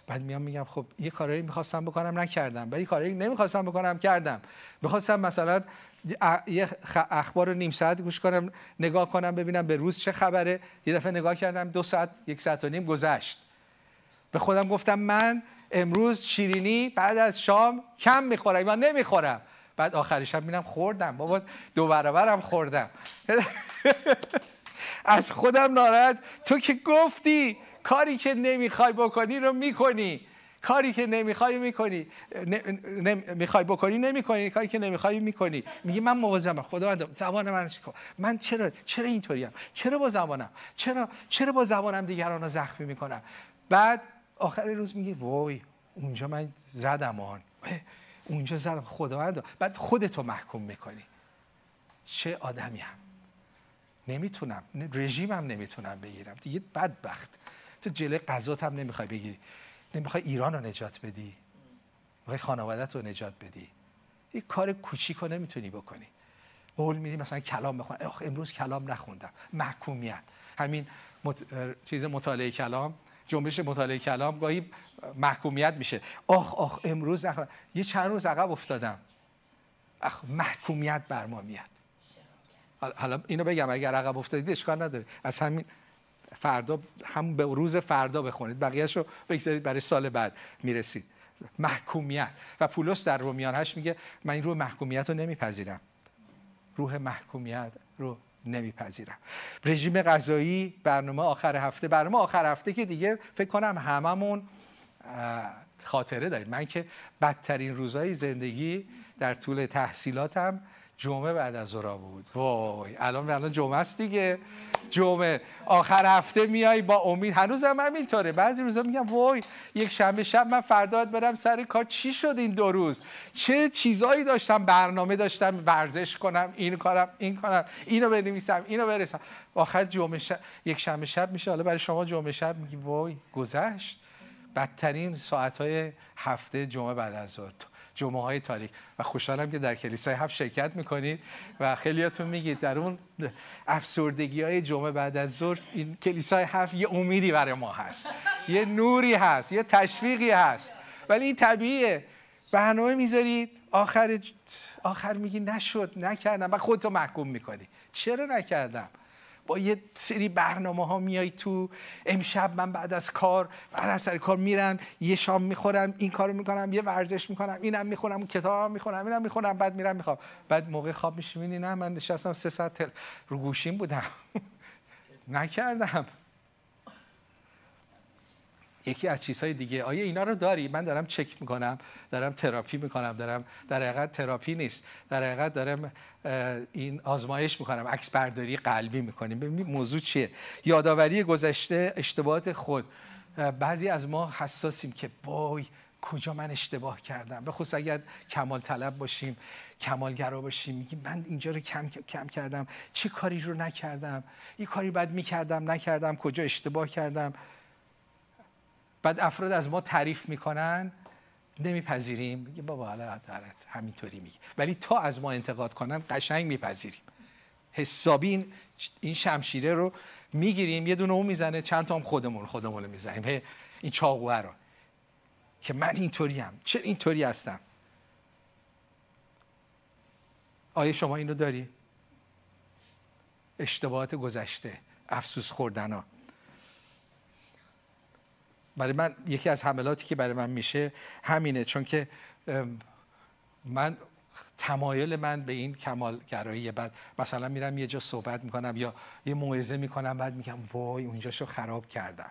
بعد میام میگم خب یه کاری می‌خواستم بکنم نکردم. یه کاری نمی‌خواستم بکنم کردم. می‌خواستم مثلا یه اخبار رو نیم ساعت گوش کنم نگاه کنم ببینم به روز چه خبره. یه دفعه نگاه کردم دو ساعت یک ساعت و نیم گذشت. به خودم گفتم من امروز شیرینی بعد از شام کم می‌خورم من نمی‌خورم. بعد آخر شب میرم خوردم. بابا دو برابرم خوردم. از خودم ناراحت. تو که گفتی کاری که نمی‌خوای بکنی رو می‌کنی. کاری که نمی‌خوای می‌کنی. می‌خوای بکنی نمی‌کنی. کاری که نمی‌خوای می‌کنی. میگی من مواظبم. خداوند زبان من کن من چرا چرا اینطوریم چرا با زبانم؟ چرا چرا با زبانم دیگران رو زخمی می‌کنم؟ بعد آخر روز میگی وای اونجا من زدم آن. اونجا زدم خداوند بعد خودتو محکوم می‌کنی. چه آدمی هم نمی‌تونم. رژیمم نمی‌تونم بگیرم. دیگه بدبخت. تو جلوی قضات هم نمی‌خوای بگیری. نمی‌خوای ایران رو نجات بدی؟ می‌خوای خانوادت رو نجات بدی؟ یه کار کوچیک رو نمی‌تونی بکنی. قول میدی مثلا کلام بخون. امروز کلام نخوندم. محکومیت. همین مت... چیز مطالعه کلام جنبش مطالعه کلام گاهی محکومیت میشه. آخ آخ امروز نخوندم یه چند روز عقب افتادم. اخ محکومیت بر ما میاد. حالا اینو بگم اگر عقب افتادید اشکال نداره. از همین فردا هم به روز فردا بخونید. بقیهش رو بگذارید برای سال بعد می‌رسید. محکومیت. و پولس در رومیان هش میگه من این روح محکومیت رو نمیپذیرم. روح محکومیت رو نمیپذیرم. رژیم غذایی برنامه آخر هفته. برنامه آخر هفته که دیگه فکر کنم هممون خاطره داریم. من که بدترین روزهای زندگی در طول تحصیلاتم جمعه بعد از ظهر بود. وای الان الان جمعه است دیگه. جمعه. آخر هفته میای با امید. هنوزم همینطوره. بعضی روزا میگم وای یک شنبه شب من فردا برم سر کار. چی شد این دو روز؟ چه چیزایی داشتم؟ برنامه داشتم ورزش کنم این کارم این کنم اینو بنویسم اینو برسم. آخر جمعه شب یک شنبه شب میشه. حالا برای شما جمعه شب میگی وای گذشت. بدترین ساعتهای هفته جمعه بعد از ظهر. جمعه های تاریک و خوشحالم که در کلیسای هفت شرکت می‌کنید و خیلیاتون میگید در اون افسردگی های جمعه بعد از ظهر این کلیسای هفت یه امیدی برای ما هست. یه نوری هست یه تشویقی هست. ولی این طبیعیه. برنامه می‌ذارید آخر آخر میگی نشد نکردم. و خودتو محکوم می‌کنی. چرا نکردم؟ با یه سری برنامه ها میای تو امشب من بعد از کار بعد از سر کار میرم یه شام می‌خورم این کارو می‌کنم یه ورزش می‌کنم اینم می‌خونم اون کتابم می‌خونم اینم می‌خونم بعد میرم می‌خوام بعد موقع خواب میشینی نه من نشستم سه ساعت رو گوشیم بودم. نکردم. یکی از چیزهای دیگه. آیا اینا رو داری؟ من دارم چک می‌کنم دارم تراپی می‌کنم دارم در حقیقت تراپی نیست. در حقیقت دارم این آزمایش می‌کنم. عکس برداری قلبی می‌کنیم. ببینید موضوع چیه. یادآوری گذشته اشتباهات خود. بعضی از ما حساسیم که بای کجا من اشتباه کردم؟ به خصوص اگر کمال طلب باشیم کمالگرا باشیم میگیم من اینجا رو کم کم کردم. چه کاری رو نکردم؟ یه کاری بعد می‌کردم نکردم. کجا اشتباه کردم؟ بعد افراد از ما تعریف می‌کنن نمیپذیریم. میگه بابا حالا همینطوری میگه. ولی تا از ما انتقاد کنن قشنگ میپذیریم. حسابی این شمشیره رو می‌گیریم یه دونه اون می‌زنه چند تا هم خودمون خودمون می‌زنیم. این چاقوه رو. که من اینطوری هم چه اینطوری هستم؟ آیا شما اینو داری؟ اشتباهات گذشته افسوس خوردن ها. برای من یکی از حملاتی که برای من میشه همینه چون که من تمایل من به این کمالگرایی. بعد مثلا میرم یه جا صحبت می‌کنم یا یه موعظه می‌کنم بعد میگم وای اونجاشو خراب کردم.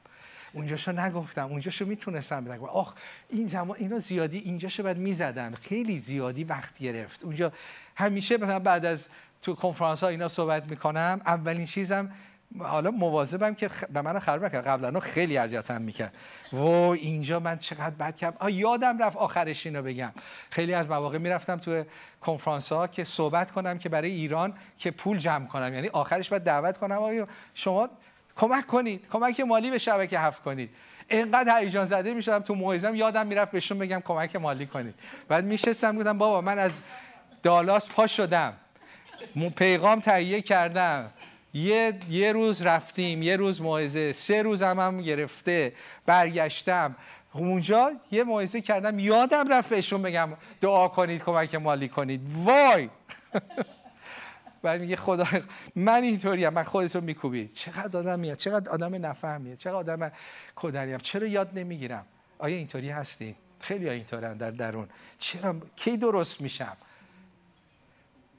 اونجاشو نگفتم اونجاشو می‌تونستم بگم. آخ این زمان اینا زیادی اینجاشو بعد می‌زدم خیلی زیادی وقت گرفت. اونجا همیشه مثلا بعد از تو کنفرانس ها اینا صحبت می‌کنم اولین چیزم حالا مواظبم که به من خراب نکنه قبلا خیلی اذیتم می‌کرد. و اینجا من چقدر بد کردم. آ یادم رفت آخرش اینو بگم. خیلی از مواقع می‌رفتم تو کنفرانس ها که صحبت کنم که برای ایران که پول جمع کنم. یعنی آخرش باید دعوت کنم. آیا شما کمک کنید. کمک مالی به شبکه هفت کنید. اینقدر هیجان زده می‌شدم تو موعظم. یادم می‌رفت بهشون بگم کمک مالی کنید. بعد میشستم بودم بابا من از دالاس پا شدم. پیغام تهیه کردم. یه, یه روز رفتیم یه روز موعظه سه روز هم, هم گرفته برگشتم. اونجا یه موعظه کردم یادم رفت بهشون بگم دعا کنید کمک مالی کنید. وای! بعد میگه خدا من اینطوریم من خودتو میکوبید چقدر آدم میاد چقدر آدم نفهمیه چقدر آدم کدریم چرا یاد نمی‌گیرم؟ آیا اینطوری هستی؟ خیلی اینطورن در درون. چرا؟ کی درست میشم؟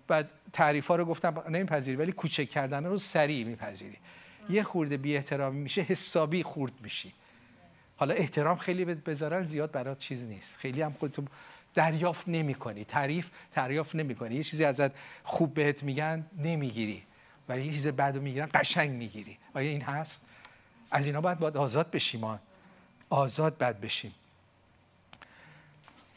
بعد تعریف ها رو گفتم نمیپذیری ولی کوچک کردن رو سریع میپذیری. یه خورده بی احترامی میشه حسابی خورد میشی. حالا احترام خیلی بذارن زیاد برات چیز نیست. خیلی هم خودتو دریافت نمی کنی تعریف دریافت نمی کنی یه چیزی ازت خوب بهت میگن نمی‌گیری. ولی یه چیز بعدو می‌گیرن قشنگ می‌گیری. آیا این هست؟ از اینا باید باید آزاد بشیم آزاد بد بشیم.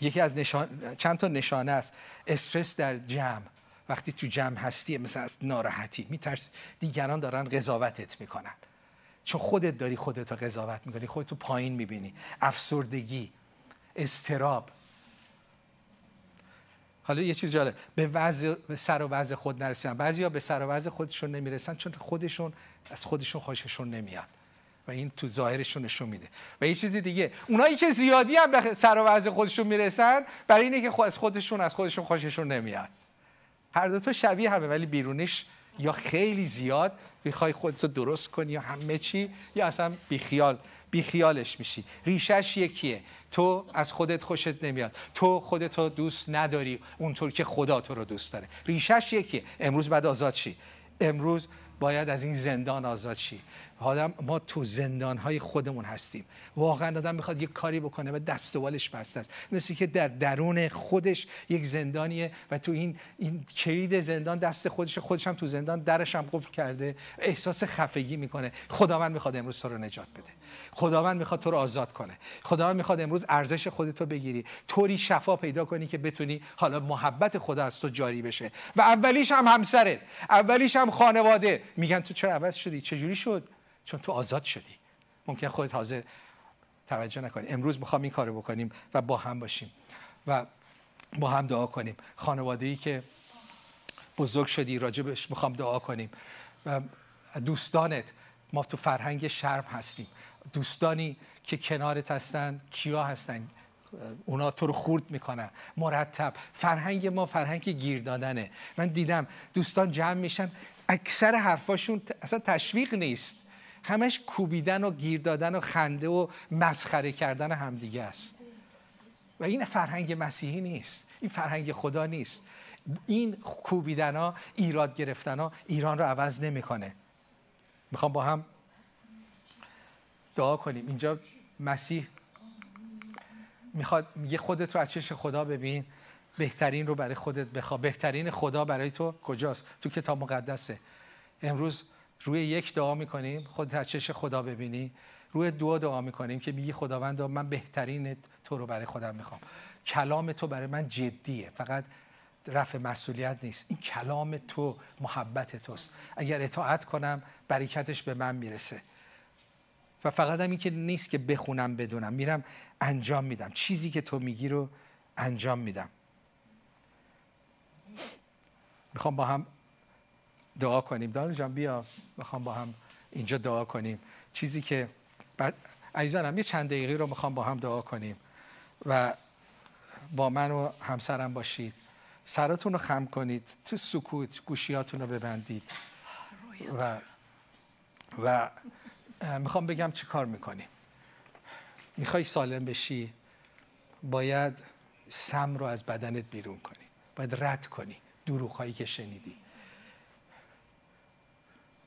یکی از نشان... چند تا نشانه است. استرس در جمع. وقتی تو جمع هستی مثل از ناراحتی میترس دیگران دارن قضاوتت می‌کنن. چون خودت داری خودت رو قضاوت می‌کنی خودت رو پایین می‌بینی. افسردگی استراب حالا یه چیز جالب. به وضع سر و وضع خود نرسیدن. بعضیا به سر و وضع خودشون نمی‌رسن چون خودشون از خودشون خوششون نمیاد و این تو ظاهرشون نشون میده. و یه چیزی دیگه. اونایی که زیادی هم به سر و وضع خودشون می‌رسن برای اینه که از خودشون از خودشون خوششون نمیاد. هر دو تا شبیه همه ولی بیرونش یا خیلی زیاد می‌خوای خودتو درست کنی یا همه چی یا اصلا بیخیال بیخیالش میشی. ریشش یکیه. تو از خودت خوشت نمیاد. تو خودتو دوست نداری اونطور که خدا تو رو دوست داره. ریشش یکیه. امروز بعد آزاد شی. امروز باید از این زندان آزاد شی. آدم ما تو زندان های خودمون هستیم. واقعا آدم می‌خواد یک کاری بکنه و دست و بالش بسته است. مثل که در درون خودش یک زندانیه و تو این این کلید زندان دست خودش خودش هم تو زندان درش هم قفل کرده احساس خفگی می‌کنه. خداوند می‌خواد امروز تو رو نجات بده. خداوند می‌خواد تو رو آزاد کنه. خداوند می‌خواد امروز ارزش خودتو بگیری. طوری شفا پیدا کنی که بتونی حالا محبت خدا از تو جاری بشه. و اولیش هم همسرت. اولیش هم خانواده. میگن تو چرا عوض شدی؟ چجوری شد؟ چون تو آزاد شدی. ممکن خودت حاضر توجه نکنی. امروز می‌خوام این کارو بکنیم و با هم باشیم و با هم دعا کنیم. خانواده ای که بزرگ شدی راجبش می‌خوام دعا کنیم. و دوستانت ما تو فرهنگ شرم هستیم. دوستانی که کنارت هستن کیا هستن؟ اونا تو رو خورد می‌کنن. مرتب. فرهنگ ما فرهنگ گیر دادنه. من دیدم دوستان جمع میشن اکثر حرفاشون اصلا تشویق نیست. همش کوبیدن و گیر دادن و خنده و مسخره کردن همدیگه است. و این فرهنگ مسیحی نیست. این فرهنگ خدا نیست. این کوبیدن ها ایراد گرفتن ایران رو عوض نمی‌کنه. می‌خوام با هم دعا کنیم. اینجا مسیح می‌خواد میگه خودت رو از چش خدا ببین. بهترین رو برای خودت بخوا بهترین خدا برای تو کجاست؟ تو کتاب مقدسه. امروز روی یک دعا می‌کنیم خودت از چش خدا ببینی روی دو دعا می‌کنیم که میگی خداوند من بهترین تو رو برای خودم می‌خوام. کلام تو برای من جدیه فقط رفع مسئولیت نیست. این کلام تو محبت توست. اگر اطاعت کنم برکتش به من می‌رسه. و فقط هم این که نیست که بخونم بدونم. میرم انجام میدم. چیزی که تو میگی رو انجام میدم. می‌خوام با هم دعا کنیم. دانو جان بیا می‌خوام با هم اینجا دعا کنیم. چیزی که بعد عزیزانم یه چند دقیقه رو می‌خوام با هم دعا کنیم و با من و همسرم باشید. سراتون رو خم کنید. تو سکوت گوشیاتون رو ببندید. و و می‌خوام بگم چی کار می‌کنیم. می‌خوای سالم بشی باید سم رو از بدنت بیرون کنی. باید رد کنی دروغ که شنیدی.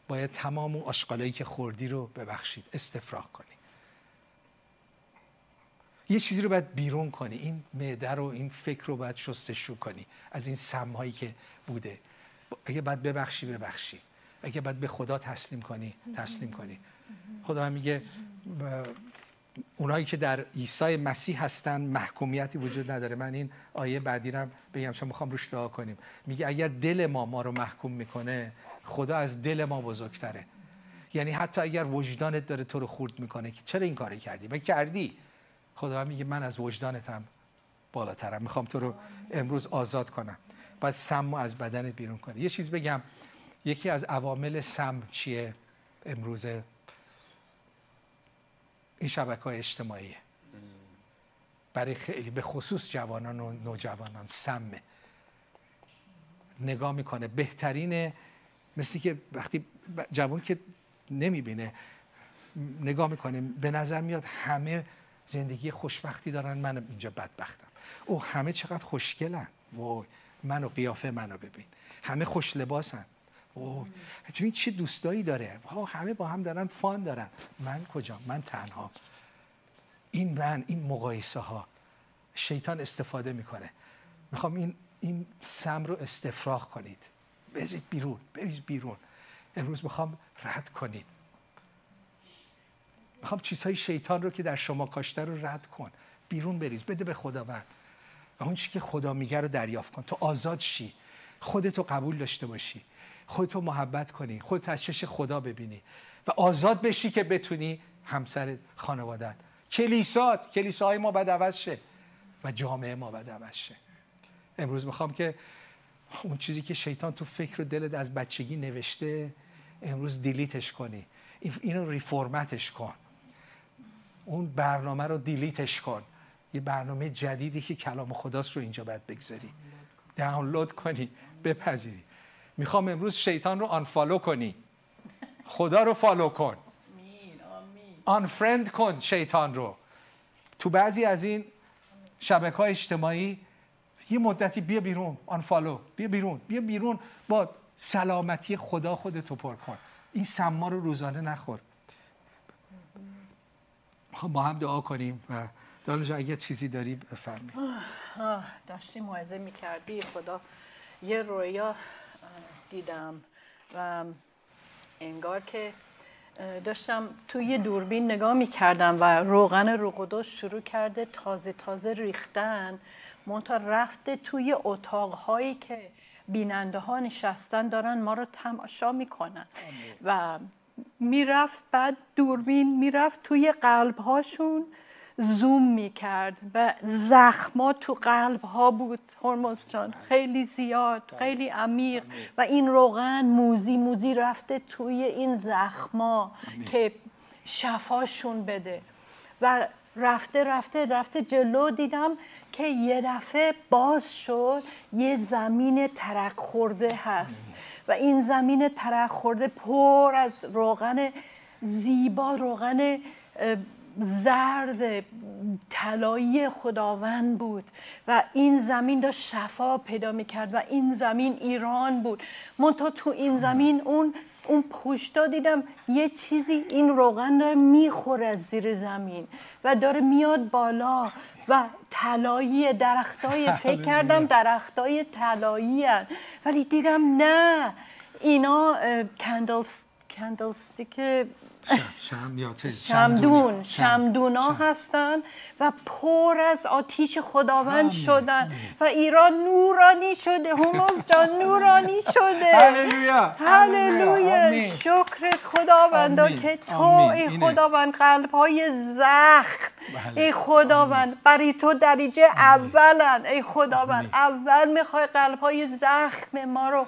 باید تمام اون آشغالایی که خوردی رو ببخشید استفراغ کنی. یه چیزی رو باید بیرون کنی. این معده رو این فکر رو باید شستشو کنی. از این سمهایی که بوده. اگه باید ببخشی ببخشی. اگه باید به خدا تسلیم کنی تسلیم کنی. خدا هم میگه اونایی که در عیسی مسیح هستن محکومیتی وجود نداره. من این آیه بعدی رو بگم چون می‌خوام روش دعا کنیم. میگه اگر دل ما ما رو محکوم می‌کنه خدا از دل ما بزرگتره. یعنی حتی اگر وجدانت داره تو رو خورد می‌کنه که چرا این کاری کردی؟ و کردی. خدا میگه من از وجدانتم بالاترم. می‌خوام تو رو امروز آزاد کنم. باید سم از بدنت بیرون کنه یه چیز بگم. یکی از عوامل سم چیه امروز؟ این شبکه های اجتماعیه. برای خیلی به خصوص جوانان و نوجوانان سمه. نگاه می‌کنه. بهترینه مثل که وقتی جوان که نمی‌بینه نگاه می‌کنه به نظر میاد همه زندگی خوشبختی دارن من اینجا بدبختم. او همه چقدر خوشگلن. وای منو قیافه منو ببین. همه خوش لباسن. او تو این چه دوستایی داره؟ همه با هم دارن فان دارن. من کجا؟ من تنها. این من این مقایسه ها شیطان استفاده می‌کنه. می‌خوام این این سم رو استفراغ کنید. بریزید بیرون بریز بیرون. امروز می‌خوام رد کنید. می‌خوام چیزهای شیطان رو که در شما کاشته رو رد کن. بیرون بریز بده به خداوند. و اون چی که خدا میگه رو دریافت کن. تو آزاد شی. خودتو قبول داشته باشی. خودتو محبت کنی. خودت از چش خدا ببینی. و آزاد بشی که بتونی همسر خانوادت. کلیسات کلیساهای ما باید عوض شه. و جامعه ما باید عوض شه. امروز می‌خوام که اون چیزی که شیطان تو فکر و دلت از بچگی نوشته امروز delete ش کنی. اینو reformat ش کن. اون برنامه رو delete ش کن. یه برنامه جدیدی که کلام خداست رو اینجا باید بگذاری. دانلود کنی بپذیری. می‌خوام امروز شیطان رو unfollow کنی. خدا رو follow کن. unfriend کن شیطان رو. تو بعضی از این شبکه های اجتماعی یه مدتی بیا بیرون آنفالو بیا بیرون بیا بیرون. با سلامتی خدا خودتو پر کن. این سما رو روزانه نخور. خب با هم دعا کنیم و دانش اگه چیزی داری بفرمی داشتی موعظه می‌کردی. خدا یه رویا دیدم و انگار که داشتم توی دوربین نگاه می‌کردم و روغن رو شروع کرده تازه تازه ریختن. منتها رفته توی اتاقهایی که بیننده ها نشستن دارن ما رو تماشا می‌کنن. و می‌رفت بعد دوربین می‌رفت توی قلب هاشون زوم می‌کرد و زخما تو قلب ها بود. هرمز جان خیلی زیاد خیلی عمیق. و این روغن موزی موزی رفته توی این زخما که شفاشون بده. و رفته رفته رفته جلو دیدم که یه دفعه باز شد یه زمین ترک خورده هست. و این زمین ترک خورده پر از روغن زیبا روغن زرد طلایی خداوند بود. و این زمین داشت شفا پیدا می‌کرد و این زمین ایران بود. منتها تو این زمین اون اون پشتا دیدم یه چیزی این روغن داره می‌خوره از زیر زمین و داره میاد بالا. و طلایی درختای فکر کردم درختای طلایی ولی دیدم نه اینا کندلز کندلستیک شمدون شمدون ها هستن و پر از آتیش خداوند شدن و ایران نورانی شده. هموز جان نورانی شده. هللویا. شکرت خداوندا که تو ای خداوند قلب های زخم. بله. ای خداوند برای تو دریجه اولن. ای خداوند اول می‌خوای قلب های زخم ما رو.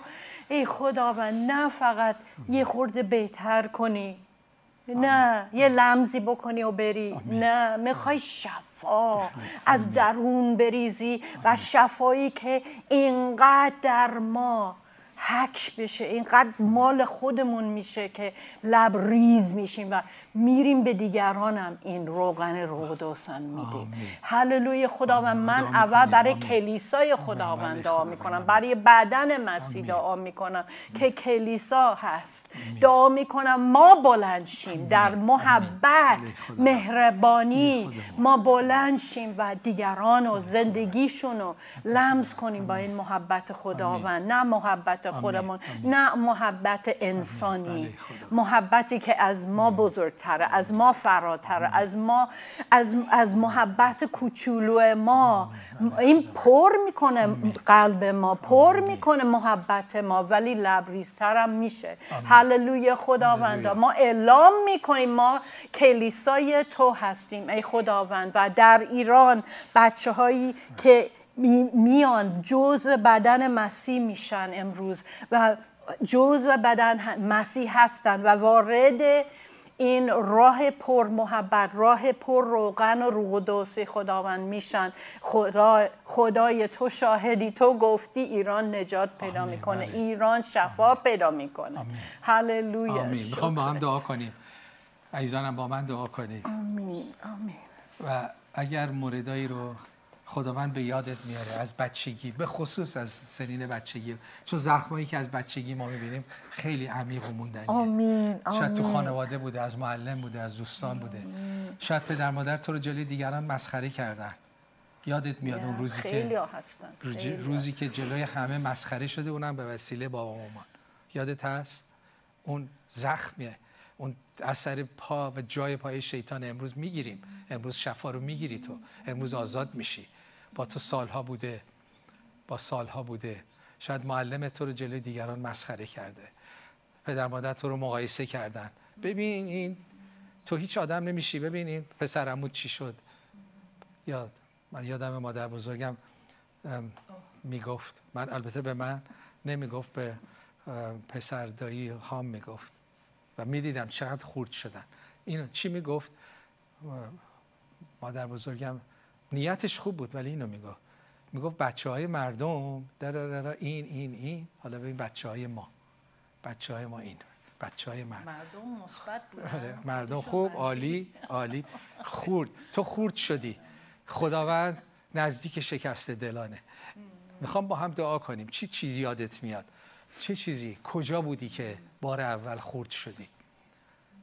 ای خداوند نه فقط یه خورده بهتر کنی. نه یه لمزی بکنی و بری. نه می‌خوای شفا. از درون بریزی و شفایی که اینقدر در ما حک بشه. اینقدر مال خودمون میشه که لب ریز میشیم و میریم به دیگرانم. این روغن روغدوسن میدیم. هللوی خداوند. من اول برای کلیسای خداوند دعا می‌کنم. برای بدن مسیح دعا می‌کنم که کلیسا هست. دعا می‌کنم ما بلند شیم. در محبت مهربانی. ما بلند شیم و دیگران و زندگیشون رو لمس کنیم با این محبت خداوند. نه محبت خودمون. نه محبت انسانی. محبتی که از ما بزرگتره از ما فراتره از ما از, از محبت کوچولو ما. این پر می‌کنه قلب ما پر می‌کنه محبت ما ولی لبریزترم میشه. هللوی خداوند ما اعلام می‌کنیم ما کلیسای تو هستیم ای خداوند. و در ایران بچه هایی که میان جزء بدن مسیح میشن امروز و جزء بدن مسیح هستن و وارد این راه پر محبت راه پر روغن و روح خداوند میشن. خدا خدای تو شاهدی تو گفتی ایران نجات پیدا می‌کنه. بله. ایران شفا پیدا می‌کنه. هللویا. آمین. می‌خوام با هم دعا کنیم. عزیزانم با من دعا کنید. آمین. آمین. و اگر موردایی رو خداوند به یادت میاره از بچگی به خصوص از سنین بچگی. چون زخمایی که از بچگی ما می‌بینیم خیلی عمیق و موندنیه. آمین. شاید تو خانواده بوده از معلم بوده از دوستان بوده. شاید پدر مادر تو رو جلوی دیگران مسخره کردن. یادت میاد اون روزی که روزی که جلوی همه مسخره شده اونم به وسیله بابا مامان. یادت هست؟ اون زخمیه. اون اثر پا و جای پای شیطان. امروز می‌گیریم. امروز شفا رو می‌گیری تو. امروز آزاد میشی. با تو سالها بوده با سالها بوده. شاید معلم تو رو جلوی دیگران مسخره کرده. پدر مادر تو رو مقایسه کردن. ببین این تو هیچ آدم نمیشی. ببین این پسرمود چی شد. یاد من یادم مادر بزرگم می‌گفت. من البته به من نمی‌گفت به پسر دایی خام می‌گفت. و می‌دیدم چقدر خورد شدن. اینو چی می‌گفت؟ مادر بزرگم نیتش خوب بود ولی اینو می‌گفت می‌گفت بچه های مردم در این این این. حالا ببین بچه های ما. بچه های ما این. بچه های مردم مردم مثبت آره، مردم خوب عالی عالی. خورد. تو خورد شدی. خداوند نزدیک شکست دلانه. می‌خوام با هم دعا کنیم. چی چیزی یادت میاد؟ چه چیزی؟ کجا بودی که بار اول خورد شدی؟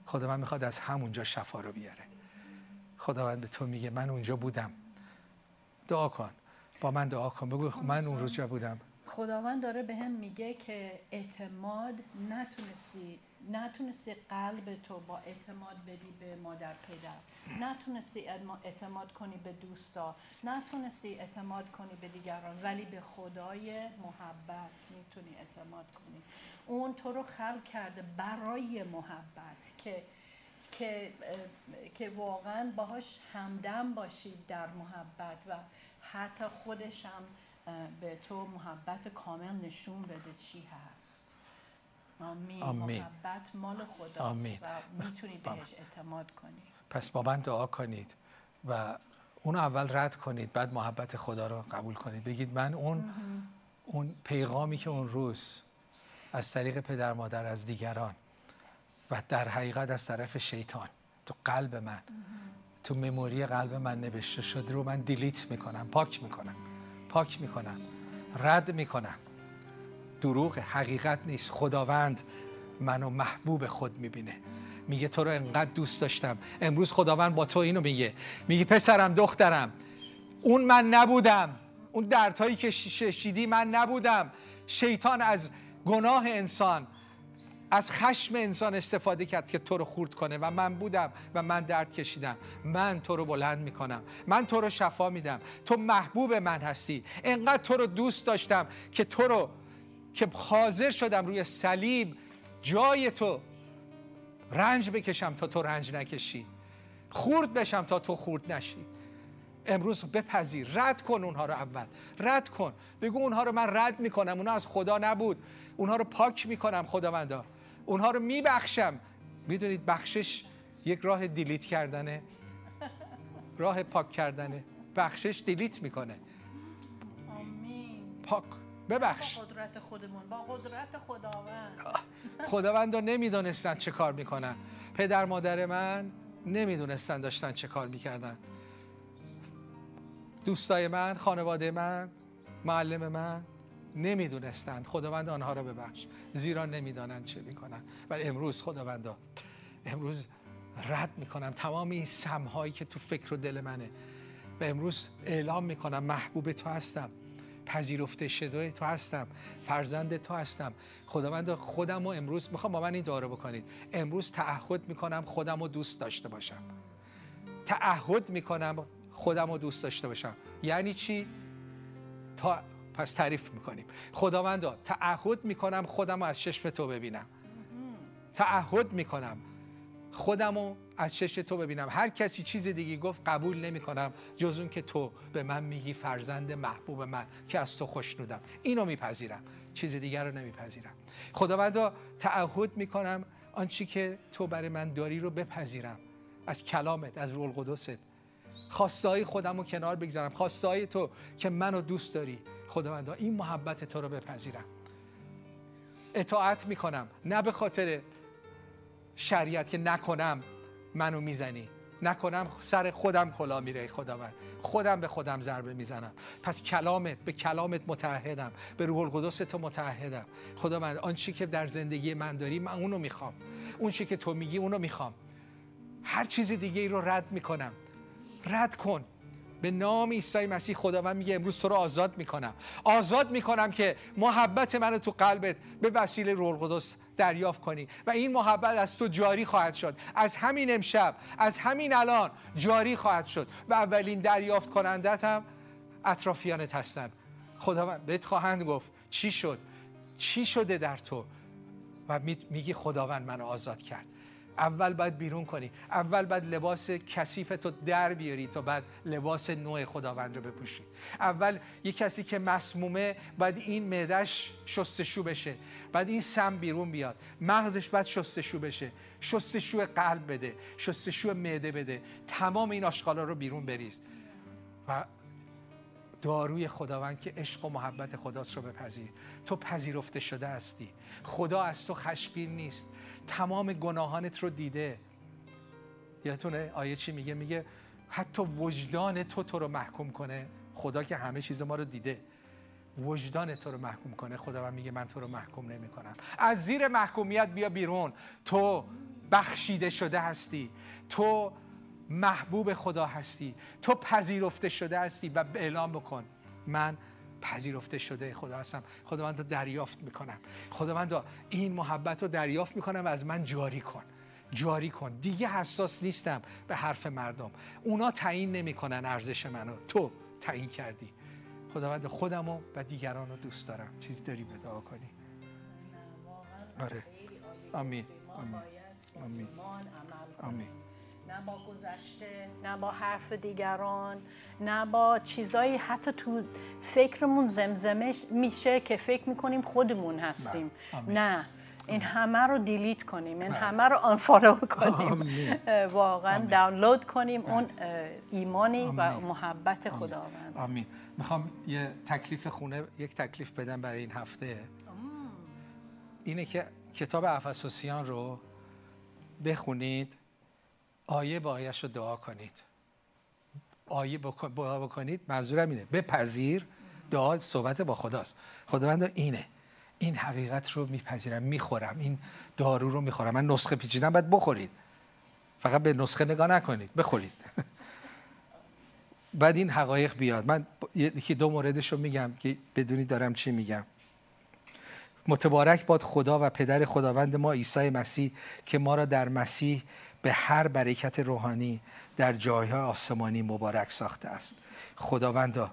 خدا من می‌خواد از همونجا شفا رو بیاره. خداوند به تو میگه من اونجا بودم. دعا کن. با من دعا کن. بگو من اون روز بودم. خداوند داره به هم میگه که اعتماد نتونستی نتونستی قلب تو با اعتماد بدی به مادر پدر. نتونستی اعتماد کنی به دوستا. نتونستی اعتماد کنی به دیگران. ولی به خدای محبت می‌تونی اعتماد کنی. اون تو رو خلق کرده برای محبت که که که واقعا باهاش همدم باشید در محبت و حتی خودش هم به تو محبت کامل نشون بده چی هست. آمین, آمین. محبت مال خدا آمین. و می‌تونی بهش اعتماد کنی. پس با من دعا کنید و اون اول رد کنید بعد محبت خدا رو قبول کنید. بگید من اون اون پیغامی که اون روز از طریق پدر مادر از دیگران و در حقیقت از طرف شیطان. تو قلب من تو مموری قلب من نوشته شده رو من دیلیت می‌کنم پاک می‌کنم پاک می‌کنم رد می‌کنم. دروغ حقیقت نیست. خداوند منو محبوب خود می‌بینه. میگه تو رو انقدر دوست داشتم. امروز خداوند با تو اینو میگه. میگه پسرم دخترم اون من نبودم. اون دردهایی که شیدی من نبودم. شیطان از گناه انسان از خشم انسان استفاده کرد که تو رو خورد کنه و من بودم و من درد کشیدم. من تو رو بلند می‌کنم. من تو رو شفا میدم. تو محبوب من هستی. انقدر تو رو دوست داشتم که تو رو که حاضر شدم روی صلیب جای تو رنج بکشم تا تو رنج نکشی. خورد بشم تا تو خورد نشی. امروز بپذیر. رد کن اونها رو اول. رد کن. بگو اونها رو من رد می‌کنم. اونها از خدا نبود. اونها رو پاک می‌کنم خداوندا. اونها رو میبخشم. می‌دونید بخشش یک راه دیلیت کردنه. راه پاک کردنه. بخشش دیلیت می‌کنه. پاک. ببخش. با قدرت خودمون. با قدرت خداوند. خداوند نمی‌دونستن چه کار می‌کنن. پدر مادر من نمی‌دونستن داشتن چه کار می‌کردن. دوستای من خانواده من معلم من نمی‌دونستند. خداوند آنها را ببخش. زیرا نمی‌دانند چه می‌کنن ولی امروز خداوندا امروز رد می‌کنم تمام این سمهایی که تو فکر و دل منه. و امروز اعلام می‌کنم محبوب تو هستم. پذیرفته شده تو هستم. فرزند تو هستم. خداوند خودم و امروز می‌خوام با من این دعا بکنید. امروز تعهد می‌کنم خودم رو دوست داشته باشم. تعهد می‌کنم خودم رو دوست داشته باشم. یعنی چی؟ تا پس تعریف می‌کنیم. خداوندا تعهد می‌کنم خودم از چشم تو ببینم. تعهد می‌کنم خودم رو از چشم تو ببینم. هر کسی چیز دیگه گفت قبول نمی کنم جز اون که تو به من میگی فرزند محبوب من که از تو خوشنودم. اینو میپذیرم. چیز دیگر رو نمیپذیرم. خداوندا تعهد می‌کنم آنچه که تو برای من داری رو بپذیرم. از کلامت از رول قدست خواستای خودم رو کنار بگذارم. خواستای تو که منو دوست داری. خداوندا این محبت تو رو بپذیرم. اطاعت می‌کنم. نه به خاطر شریعت که نکنم منو می‌زنی. نکنم سر خودم کلا میره خداوند. خودم به خودم ضربه می‌زنم. پس کلامت به کلامت متحدم به روح القدس تو متحدم خداوند آنچه که در زندگی من داری من اونو می‌خوام. اون که تو میگی اونو می‌خوام. هر چیز دیگه ای رو رد می‌کنم. رد کن. به نام عیسی مسیح خداوند میگه امروز تو رو آزاد می‌کنم. آزاد می‌کنم که محبت من تو قلبت به وسیله روح القدس دریافت کنی. و این محبت از تو جاری خواهد شد. از همین امشب از همین الان جاری خواهد شد. و اولین دریافت کنندت هم اطرافیانت هستن. خداوند بهت خواهند گفت چی شد؟ چی شده در تو؟ و میگی خداوند منو آزاد کرد. اول باید بیرون کنی. اول باید لباس کثیف تو در بیاری تا بعد لباس نوع خداوند رو بپوشی. اول یه کسی که مسمومه باید این معدش شستشو بشه. بعد این سم بیرون بیاد. مغزش باید شستشو بشه. شستشو قلب بده. شستشو معده بده. تمام این آشغالا رو بیرون بریز. و داروی خداوند که عشق و محبت خداست رو بپذیر. تو پذیرفته شده هستی. خدا از تو خشمگین نیست. تمام گناهانت رو دیده. یادتونه آیه چی میگه؟ میگه حتی وجدان تو تو رو محکوم کنه. خدا که همه چیز ما رو دیده. وجدان تو رو محکوم کنه. خدا میگه من تو رو محکوم نمی کنم از زیر محکومیت بیا بیرون. تو بخشیده شده هستی. تو محبوب خدا هستی. تو پذیرفته شده هستی و اعلام بکن. من پذیرفته شده خدا هستم. خداوند رو دریافت می‌کنم. خداوند این محبت رو دریافت می‌کنم و از من جاری کن. جاری کن. دیگه حساس نیستم به حرف مردم. اونا تعیین نمی‌کنن ارزش منو. تو تعیین کردی. خداوند خودم و دیگران رو دوست دارم. چیزی داری به دعا کنی؟ آره. آمین. آمین. آمین. آمین. نه با گذشته نه با حرف دیگران نه با چیزایی حتی تو فکرمون زمزمه میشه که فکر می‌کنیم خودمون هستیم. نه. این همه رو دیلیت کنیم. این همه رو آنفالو کنیم. واقعا دانلود کنیم اون ایمانی و محبت خداوند. آمین. می‌خوام یه تکلیف خونه یک تکلیف بدم برای این هفته. اینه که کتاب افسوسیان رو بخونید. آیه با آیش رو دعا کنید. آیه دعا بکنید منظورم اینه. بپذیر دعا صحبت با خداست. خداوند اینه. این حقیقت رو میپذیرم می‌خورم این دارو رو می‌خورم. من نسخه پیچیدم باید بخورید. فقط به نسخه نگاه نکنید بخورید. بعد این حقایق بیاد. من یکی دو موردش رو میگم که بدونی دارم چی میگم. متبارک باد خدا و پدر خداوند ما عیسی مسیح که ما را در مسیح به هر برکت روحانی در جایهای آسمانی مبارک ساخته است. خداوندا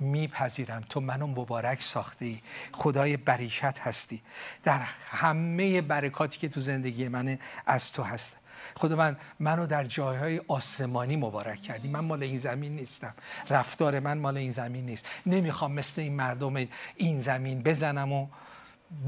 میپذیرم تو منو مبارک ساختی. خدای برکت هستی. در همه برکاتی که تو زندگی منه از تو هست. خداوند منو در جایهای آسمانی مبارک کردی. من مال این زمین نیستم. رفتار من مال این زمین نیست. نمی‌خوام مثل این مردم این زمین بزنم و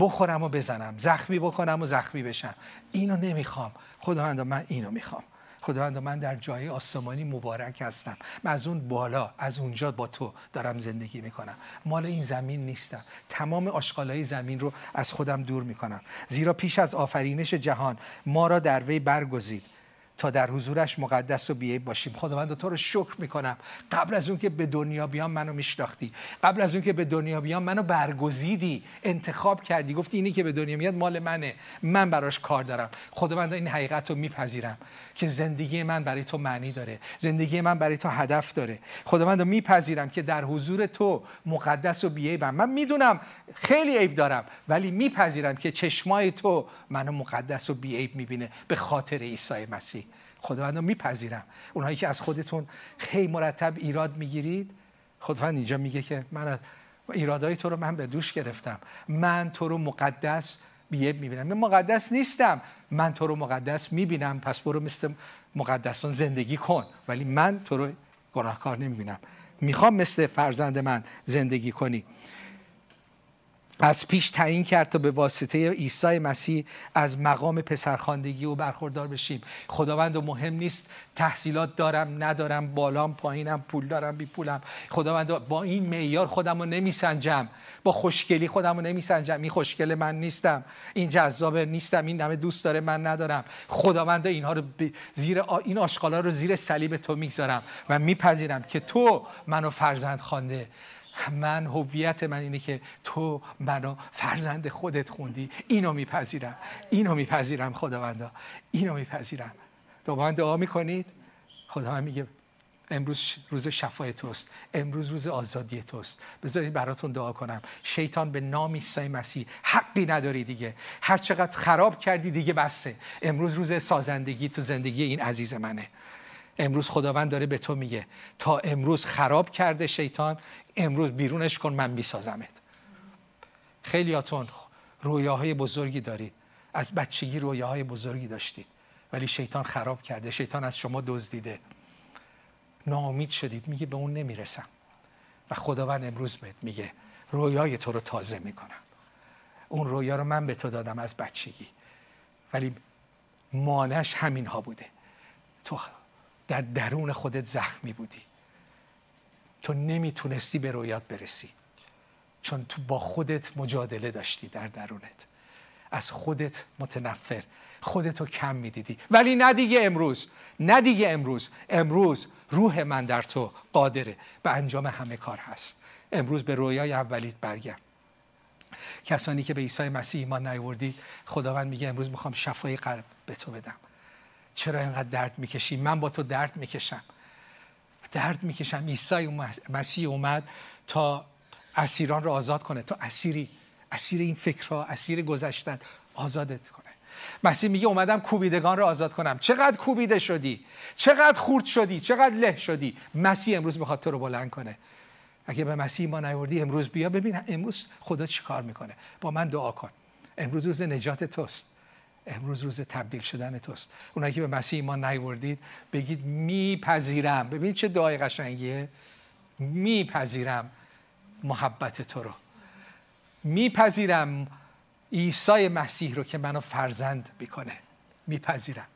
بخورم و بزنم. زخمی بکنم و زخمی بشم. اینو نمی‌خوام. خداوند من اینو می‌خوام. خداوند من در جای آسمانی مبارک هستم. من از اون بالا از اونجا با تو دارم زندگی می‌کنم. مال این زمین نیستم. تمام آشغالای زمین رو از خودم دور می‌کنم. زیرا پیش از آفرینش جهان ما را در وی برگزید. تا در حضورش مقدس و بیعیب باشیم. خداوند تو رو شکر می‌کنم. قبل از اون که به دنیا بیام منو میشناختی. قبل از اون که به دنیا بیام منو برگزیدی انتخاب کردی. گفتی اینی که به دنیا میاد مال منه. من براش کار دارم. خداوند این حقیقت رو میپذیرم که زندگی من برای تو معنی داره. زندگی من برای تو هدف داره. خداوند میپذیرم که در حضور تو مقدس و بیعیبم من می‌دونم خیلی عیب دارم ولی میپذیرم که چشمای تو منو مقدس و بیعیب می‌بینه به خاطر عیسی مسیح. خداوند میپذیرم. اونهایی که از خودتون خیلی مرتب ایراد می‌گیرید خداوند اینجا میگه که من ایرادای تو رو من به دوش گرفتم. من تو رو مقدس بیب می‌بینم. من مقدس نیستم. من تو رو مقدس می‌بینم. پس برو مثل مقدسان زندگی کن. ولی من تو رو گناهکار نمی‌بینم. می‌خوام مثل فرزند من زندگی کنی. از پیش تعیین کرد تا به واسطه عیسی مسیح از مقام پسرخواندگی او برخوردار بشیم. خداوند و مهم نیست. تحصیلات دارم ندارم. بالام پایینم پول دارم بی پولم. خداوند با این معیار خودم رو نمیسنجم. با خوشگلی خودم رو نمیسنجم. این خوشگل من نیستم. این جذاب نیستم. این همه دوست داره من ندارم. خداوند اینها رو زیر این آشغالا رو زیر صلیب تو می‌گذارم و میپذیرم که تو منو فرزند خوانده. من هویت من اینه که تو منو فرزند خودت خوندی. اینو میپذیرم. اینو میپذیرم خداوندا. اینو میپذیرم. دوباره دعا می‌کنید. خداوند میگه امروز روز شفای توست. امروز روز آزادی توست. بذارید براتون دعا کنم. شیطان به نام عیسی مسیح حقی نداری دیگه. هر چقدر خراب کردی دیگه بسه. امروز روز سازندگی تو زندگی این عزیز منه. امروز خداوند داره به تو میگه تا امروز خراب کرده شیطان امروز بیرونش کن من میسازمت. خیلیاتون رویاهای بزرگی دارید. از بچگی رویاهای بزرگی داشتید. ولی شیطان خراب کرده. شیطان از شما دزدیده. ناامید شدید. میگه به اون نمی‌رسم. و خداوند امروز بهت میگه رویای تو رو تازه می‌کنم. اون رویا رو من به تو دادم از بچگی. ولی مانش همین ها بوده. تو در درون خودت زخمی بودی. تو نمی‌تونستی به رویات برسی. چون تو با خودت مجادله داشتی در درونت. از خودت متنفر. خودتو کم می‌دیدی. ولی نه دیگه امروز. نه دیگه امروز. امروز روح من در تو قادره. به انجام همه کار هست. امروز به رویای اولیت برگرد. کسانی که به عیسی مسیح ایمان نیوردی خداوند میگه امروز می‌خوام شفای قلب به تو بدم. چرا اینقدر درد می‌کشی؟ من با تو درد می‌کشم. درد می‌کشم. عیسی مسیح اومد تا اسیران رو آزاد کنه. تا اسیری. اسیر این فکرها اسیر گذشتن. آزادت کنه. مسیح میگه اومدم کوبیدگان رو آزاد کنم. چقدر کوبیده شدی؟ چقدر خورد شدی؟ چقدر له شدی؟ مسیح امروز می‌خواد تو رو بلند کنه. اگه به مسیح ما نیوردی امروز بیا ببین. امروز خدا چی کار می‌کنه؟ با من دعا کن. امروز روز نجات توست. امروز روز تبدیل شدن توست. اونایی که به مسیح ما نیوردید بگید میپذیرم. ببین چه دعای قشنگیه. میپذیرم محبت تو رو. میپذیرم عیسی مسیح رو که منو فرزند بکنه میپذیرم.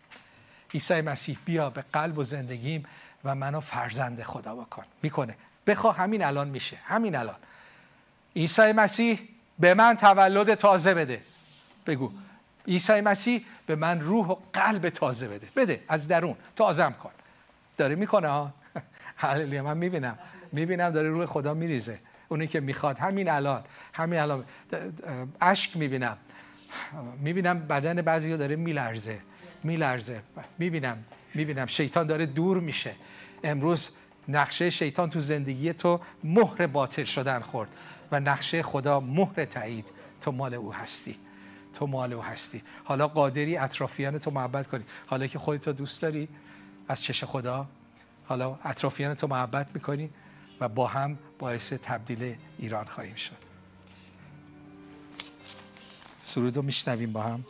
عیسی مسیح بیا به قلب و زندگیم و منو فرزند خدا بکن. می‌کنه. بخوا همین الان میشه. همین الان. عیسی مسیح به من تولد تازه بده. بگو. عیسی مسیح به من روح و قلب تازه بده. بده از درون. تازم کن. داره می‌کنه ها؟ هللویا من می‌بینم. می‌بینم داره روح خدا میریزه. اونی که می‌خواد. همین الان. همین الان. اشک می‌بینم. می‌بینم بدن بعضی داره میلرزه. میلرزه. می‌بینم. می‌بینم. شیطان داره دور میشه. امروز نقشه شیطان تو زندگی تو مهر باطل شدن خورد و نقشه خدا مهر تایید تو مال او هستی. تو مال او هستی. حالا قادری اطرافیان تو محبت کنی. حالا که خودت دوست داری از چش خدا. حالا اطرافیان تو محبت می‌کنی و با هم باعث تبدیل ایران خواهیم شد. سرود رو میشنویم با هم.